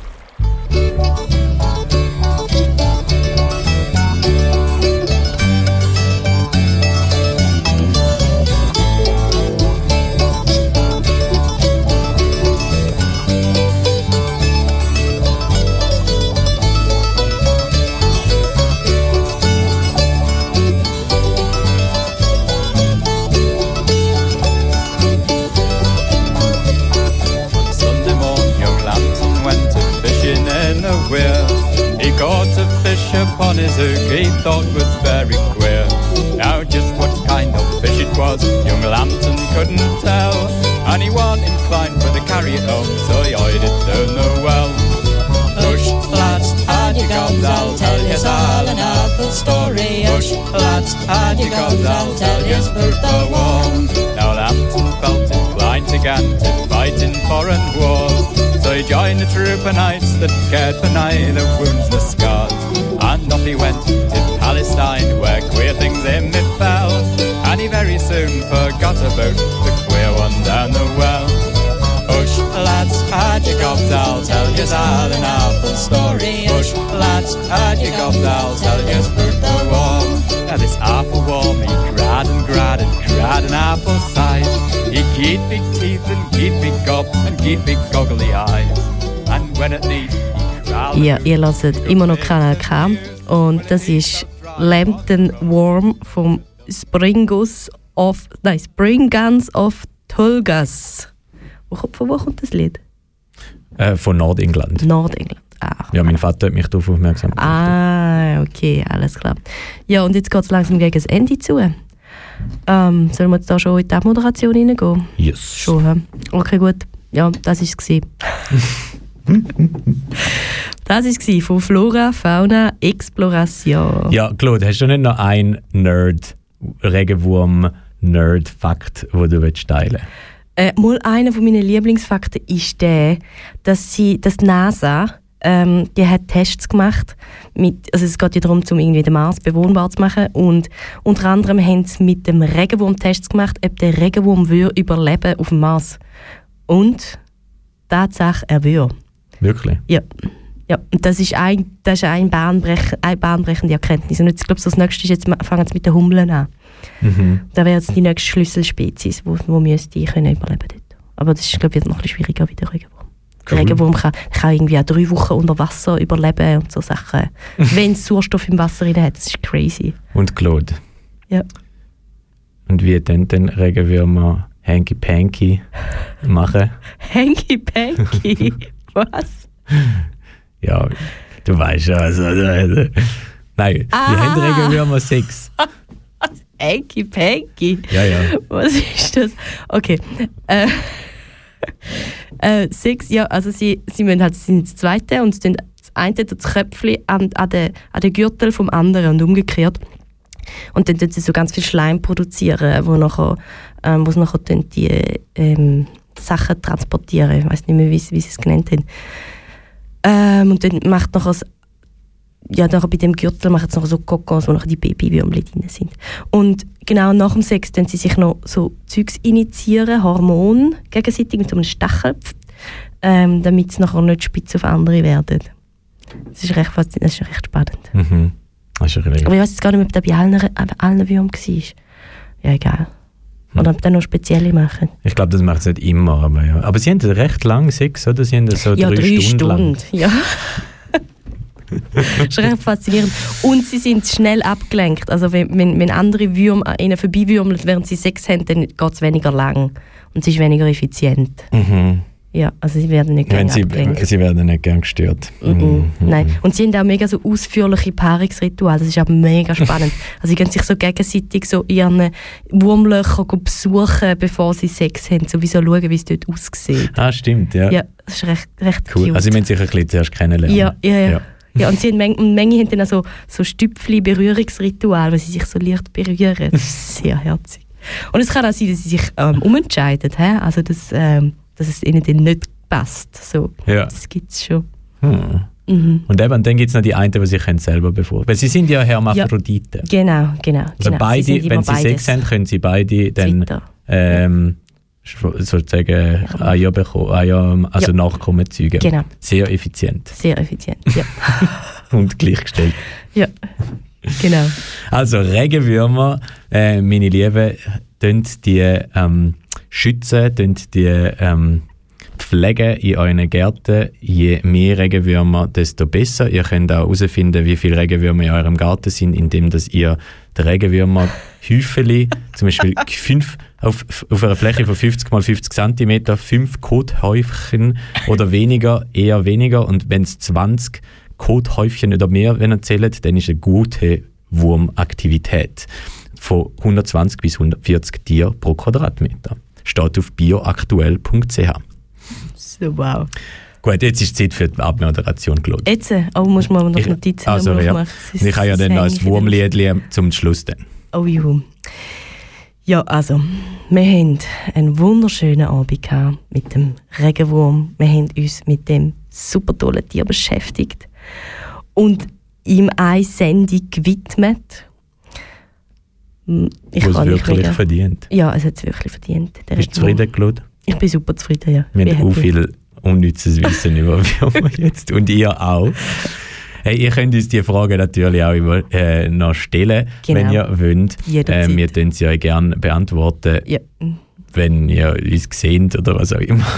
That cared for neither wounds nor scars. And off he went to Palestine, where queer things him befell. And he very soon forgot about the queer one down the well. Hush, lads, had you gobs, I'll tell you all an awful story. Hush, lads, had you gobs, I'll tell you the war. Now this awful worm, he grad and grad and grad an apple size. He get big teeth and get big gob and get big goggly eyes. Ja, ihr hört immer noch Kanal K. Und das ist Lambton Worm vom Springus of. Nein, Spring Guns of Tulgas. Wo, kommt- von wo kommt das Lied? Äh, von Nordengland. Nordengland. Ah, Ja, mein Vater hat mich darauf aufmerksam gemacht. ah, okay, alles klar. Ja, und jetzt geht es langsam gegen das Ende zu. Ähm, sollen wir jetzt da schon in die Abmoderation reingehen? Yes. Schon? Okay, gut. Ja, das war es. das war von Flora, Fauna, Exploration. Ja, Claude, hast du nicht noch einen Nerd, Regenwurm-Nerd-Fakt, den du willst teilen Äh, mal einer von meinen Lieblingsfakten ist der, dass, sie, dass die NASA ähm, die hat Tests gemacht. Mit, also es geht ja darum, um irgendwie den Mars bewohnbar zu machen. Und unter anderem haben sie mit dem Regenwurm Tests gemacht, ob der Regenwurm würde überleben auf dem Mars. Und Tatsache, er würde. Wirklich? Ja. Ja, und das ist, ein, das ist ein Bahnbrech, eine bahnbrechende Erkenntnis. Und jetzt, ich glaube, so das nächste ist, jetzt fangen sie mit den Hummeln an. Mhm. Da wäre jetzt die nächste Schlüsselspezies, wo, wo müsste können überleben dort. Aber das ist, glaube ich, noch ein bisschen schwieriger wie der Regenwurm. Der Cool. Regenwurm kann, kann irgendwie auch drei Wochen unter Wasser überleben und so Sachen. wenn es Sauerstoff im Wasser drin hat, das ist crazy. Und Claude. Ja. Und wie dann den Regenwürmer Hanky Panky machen? Hanky Panky. Was? Ja, du weißt ja, also, also Nein, Ah. wie haben Regenwürmer Sex? Hanky Panky. Ja, ja. Was ist das? Okay. Äh, äh, Sex, ja, also sie, sie müssen halt, sie sind das Zweite und sie das eine das Köpfchen an, an, den, an den Gürtel vom anderen und umgekehrt. Und dann tun sie so ganz viel Schleim produzieren, wo nachher, ähm, wo nachher dann die ähm, Sachen transportieren. Ich weiß nicht mehr, wie, sie- wie sie es genannt haben. Ähm, und dann macht nachher das ja, nachher bei dem Gürtel machen sie noch so Kokons, wo nachher die Babywürmchen drin sind. Und genau nach dem Sex tun sie sich noch so Zeugs initiieren, Hormone gegenseitig mit so einem Stachel, ähm, damit sie nachher nicht spitz auf andere werden. Das ist recht, das ist recht spannend. Mhm. Das ist Aber ich weiß jetzt gar nicht mehr, ob das bei allen, äh, allen Würmern war. Ja, egal. Oder ob da noch spezielle machen. Ich glaube, das macht es nicht immer, aber ja. Aber sie haben recht lang Sex, oder? Sie haben so ja, drei, drei Stunden, lang. Stunden. Ja. das ist recht faszinierend. Und sie sind schnell abgelenkt. Also wenn, wenn, wenn andere Würmer an ihnen vorbeiwürmeln, während sie Sex haben, dann geht es weniger lang. Und es ist weniger effizient. Mhm. Ja, also sie werden nicht gerne sie, abgelenkt. sie werden nicht gern gestört. Mhm. Nein. Und sie haben auch mega so ausführliche Paarungsrituale. Das ist aber mega spannend. also sie gehen sich so gegenseitig so in ihren Wurmlöchern go besuchen, bevor sie Sex haben. So wie so schauen, wie es dort aussieht. Ah, stimmt, ja. Ja, das ist recht, recht Cool. cute. Also, sie müssen sich ein bisschen zuerst kennenlernen. Ja, ja, ja. Ja. ja. und sie haben, Menge, und Menge haben dann auch so, so Stüpfli-Berührungsritual, wo sie sich so leicht berühren. Das ist sehr herzig. Und es kann auch sein, dass sie sich ähm, umentscheiden, hä? also dass, ähm, dass es ihnen dann nicht passt. So. Ja. Das gibt es schon. Hm. Mhm. Und eben, dann gibt es noch die einen, die sich selber bevor. Weil sie sind ja Hermaphroditen. Genau, genau. Also genau. beide, immer wenn sie Sex haben, können sie beide dann ähm, sozusagen Eier bekommen, Eier, also Ja. Nachkommen zeugen. Genau. Sehr effizient Sehr effizient, ja. und gleichgestellt. ja, genau. Also Regenwürmer, äh, meine Lieben, tun die ähm, schützen, tun die ähm, pflegen in euren Gärten. Je mehr Regenwürmer, desto besser. Ihr könnt auch herausfinden, wie viele Regenwürmer in eurem Garten sind, indem dass ihr die Regenwürmer Häufeli, zum Beispiel fünf, auf, auf einer Fläche von 50 mal 50 cm, fünf Kothäufchen oder weniger, eher weniger. Und wenn es 20 Kothäufchen oder mehr wenn ihr zählt, dann ist eine gute Wurmaktivität von 120 bis 140 Tier pro Quadratmeter. Steht auf bioaktuell.ch. So, wow. Gut, jetzt ist Zeit für die Abmoderation, Claude. Jetzt, äh, oh, muss man noch Ich- Notizen also, ja. ist Ich habe ja dann noch ein Wurmliedli zum Schluss. Dann. Oh juhu. Ja, also, wir haben einen wunderschönen Abend gehabt mit dem Regenwurm. Wir haben uns mit dem super tollen Tier beschäftigt und ihm eine Sendung gewidmet. Ich Wo es kann nicht wirklich mega- verdient. Ja, es hat es wirklich verdient. der Bist du zufrieden, Claude? Ich bin super zufrieden, ja. Wir haben happy. viel unnützes Wissen über Würmer jetzt. Und ihr auch. Hey, ihr könnt uns die Fragen natürlich auch über, äh, noch stellen, Genau. wenn ihr wollt. Jederzeit. Äh, wir können sie euch gerne beantworten, Ja. wenn ihr uns seht oder was auch immer.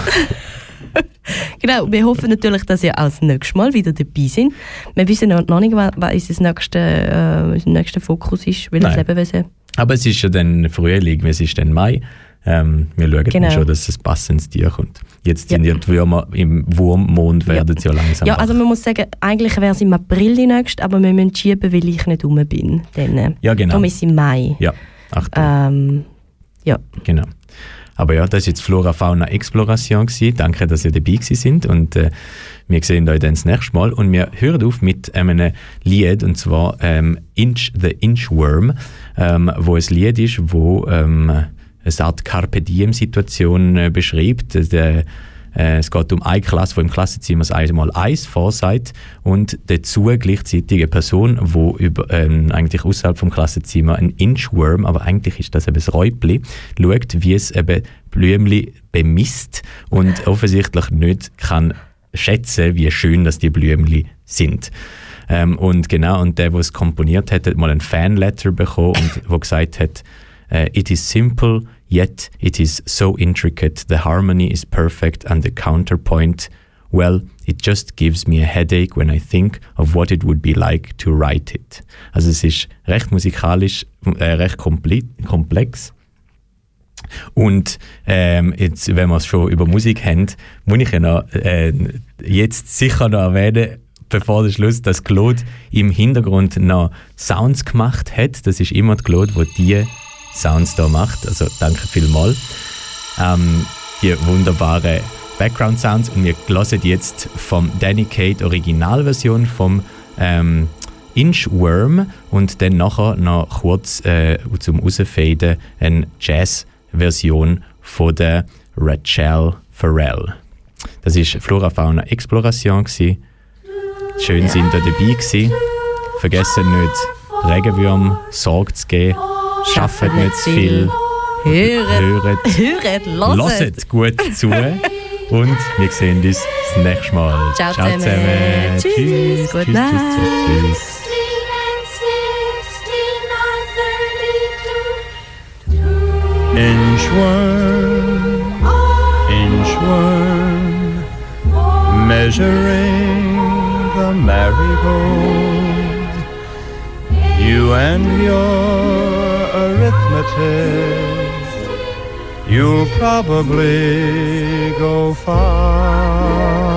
Genau, wir hoffen natürlich, dass ihr als nächstes Mal wieder dabei seid. Wir wissen noch nicht, wa- was unser nächster, äh, unser nächster Fokus ist, welches Nein. Lebewesen. Aber es ist ja dann Frühling, es ist dann Mai. Ähm, wir schauen Genau. schon, dass es passendes Tier kommt. Jetzt sind Ja. ja, die Würmer im Wurmmond, werden sie ja langsam Ja, also man muss sagen, eigentlich wäre es im April die nächste, aber wir müssen schieben, weil ich nicht rum bin. Dann, äh, Ja, genau. Darum ist es im Mai. Ja, Achtung. Ähm, ja. Genau. Aber ja, das war jetzt Flora Fauna Exploration. Gewesen. Danke, dass ihr dabei gewesen sind und äh, wir sehen euch dann das nächste Mal. Und wir hören auf mit einem Lied und zwar ähm, Inch the Inchworm, ähm, wo ein Lied ist, wo ähm, eine Art Carpe Diem Situation äh, beschreibt. Der, es geht um eine Klasse, die im Klassenzimmer das einmal eins vorsagt und dazu gleichzeitig eine Person, die über, ähm, eigentlich außerhalb vom Klassenzimmer ein Inchworm, aber eigentlich ist das eben ein Räubli, schaut, wie es eben Blümli bemisst und offensichtlich nicht kann schätzen, wie schön dass die Blümchen sind. Ähm, und genau, und der, der es komponiert hat, hat mal ein Fanletter bekommen und wo gesagt hat, äh, it is simple, yet it is so intricate. The harmony is perfect and the counterpoint, well, it just gives me a headache when I think of what it would be like to write it. Also es ist recht musikalisch, äh, recht komple komplex. Und ähm, jetzt, wenn wir es schon über Musik haben, muss ich ja noch, äh, jetzt sicher noch erwähnen, bevor der Schluss, dass Claude im Hintergrund noch Sounds gemacht hat. Das ist immer die Claude, die diese Sounds da macht. Also danke vielmals. Ähm, die wunderbare Background Sounds und wir hören jetzt vom Danny Kate Originalversion vom ähm, Inchworm und dann nachher noch kurz äh, zum Rausfaden eine Jazz-Version von der Rachel Farrell. Das ist Flora Fauna Exploration. Gewesen. Schön sind ihr dabei gewesen. Vergessen nicht, Regenwürm Sorge zu geben. Schafft nicht zu viel. Höret, Höret, höret, loset. Hört gut zu. Und wir sehen uns das nächste Mal. Ciao zusammen. Tschüss. Tschüss. Gute tschüss, Nacht. tschüss, tschüss. Inchworm, inchworm, measuring the marigold. You and your arithmetic, you'll probably go far.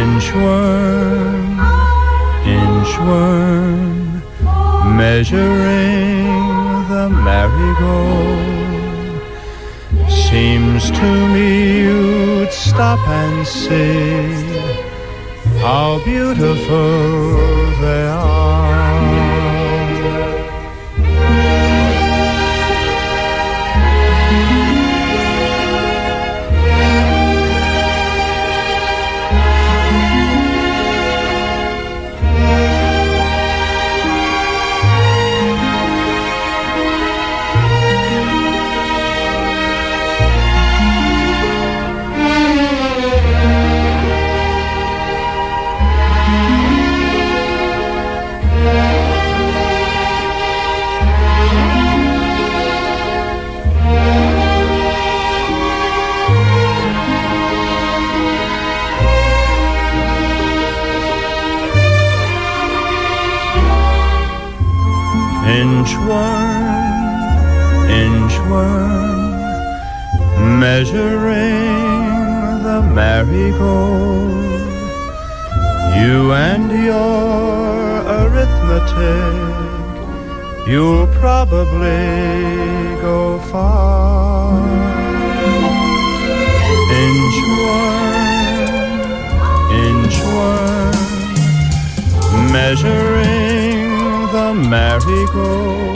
Inchworm, inchworm, measuring the marigold. Seems to me you'd stop and see how beautiful they are. Measuring the marigold. You and your arithmetic, you'll probably go far. Inchworm, inchworm, measuring the marigold.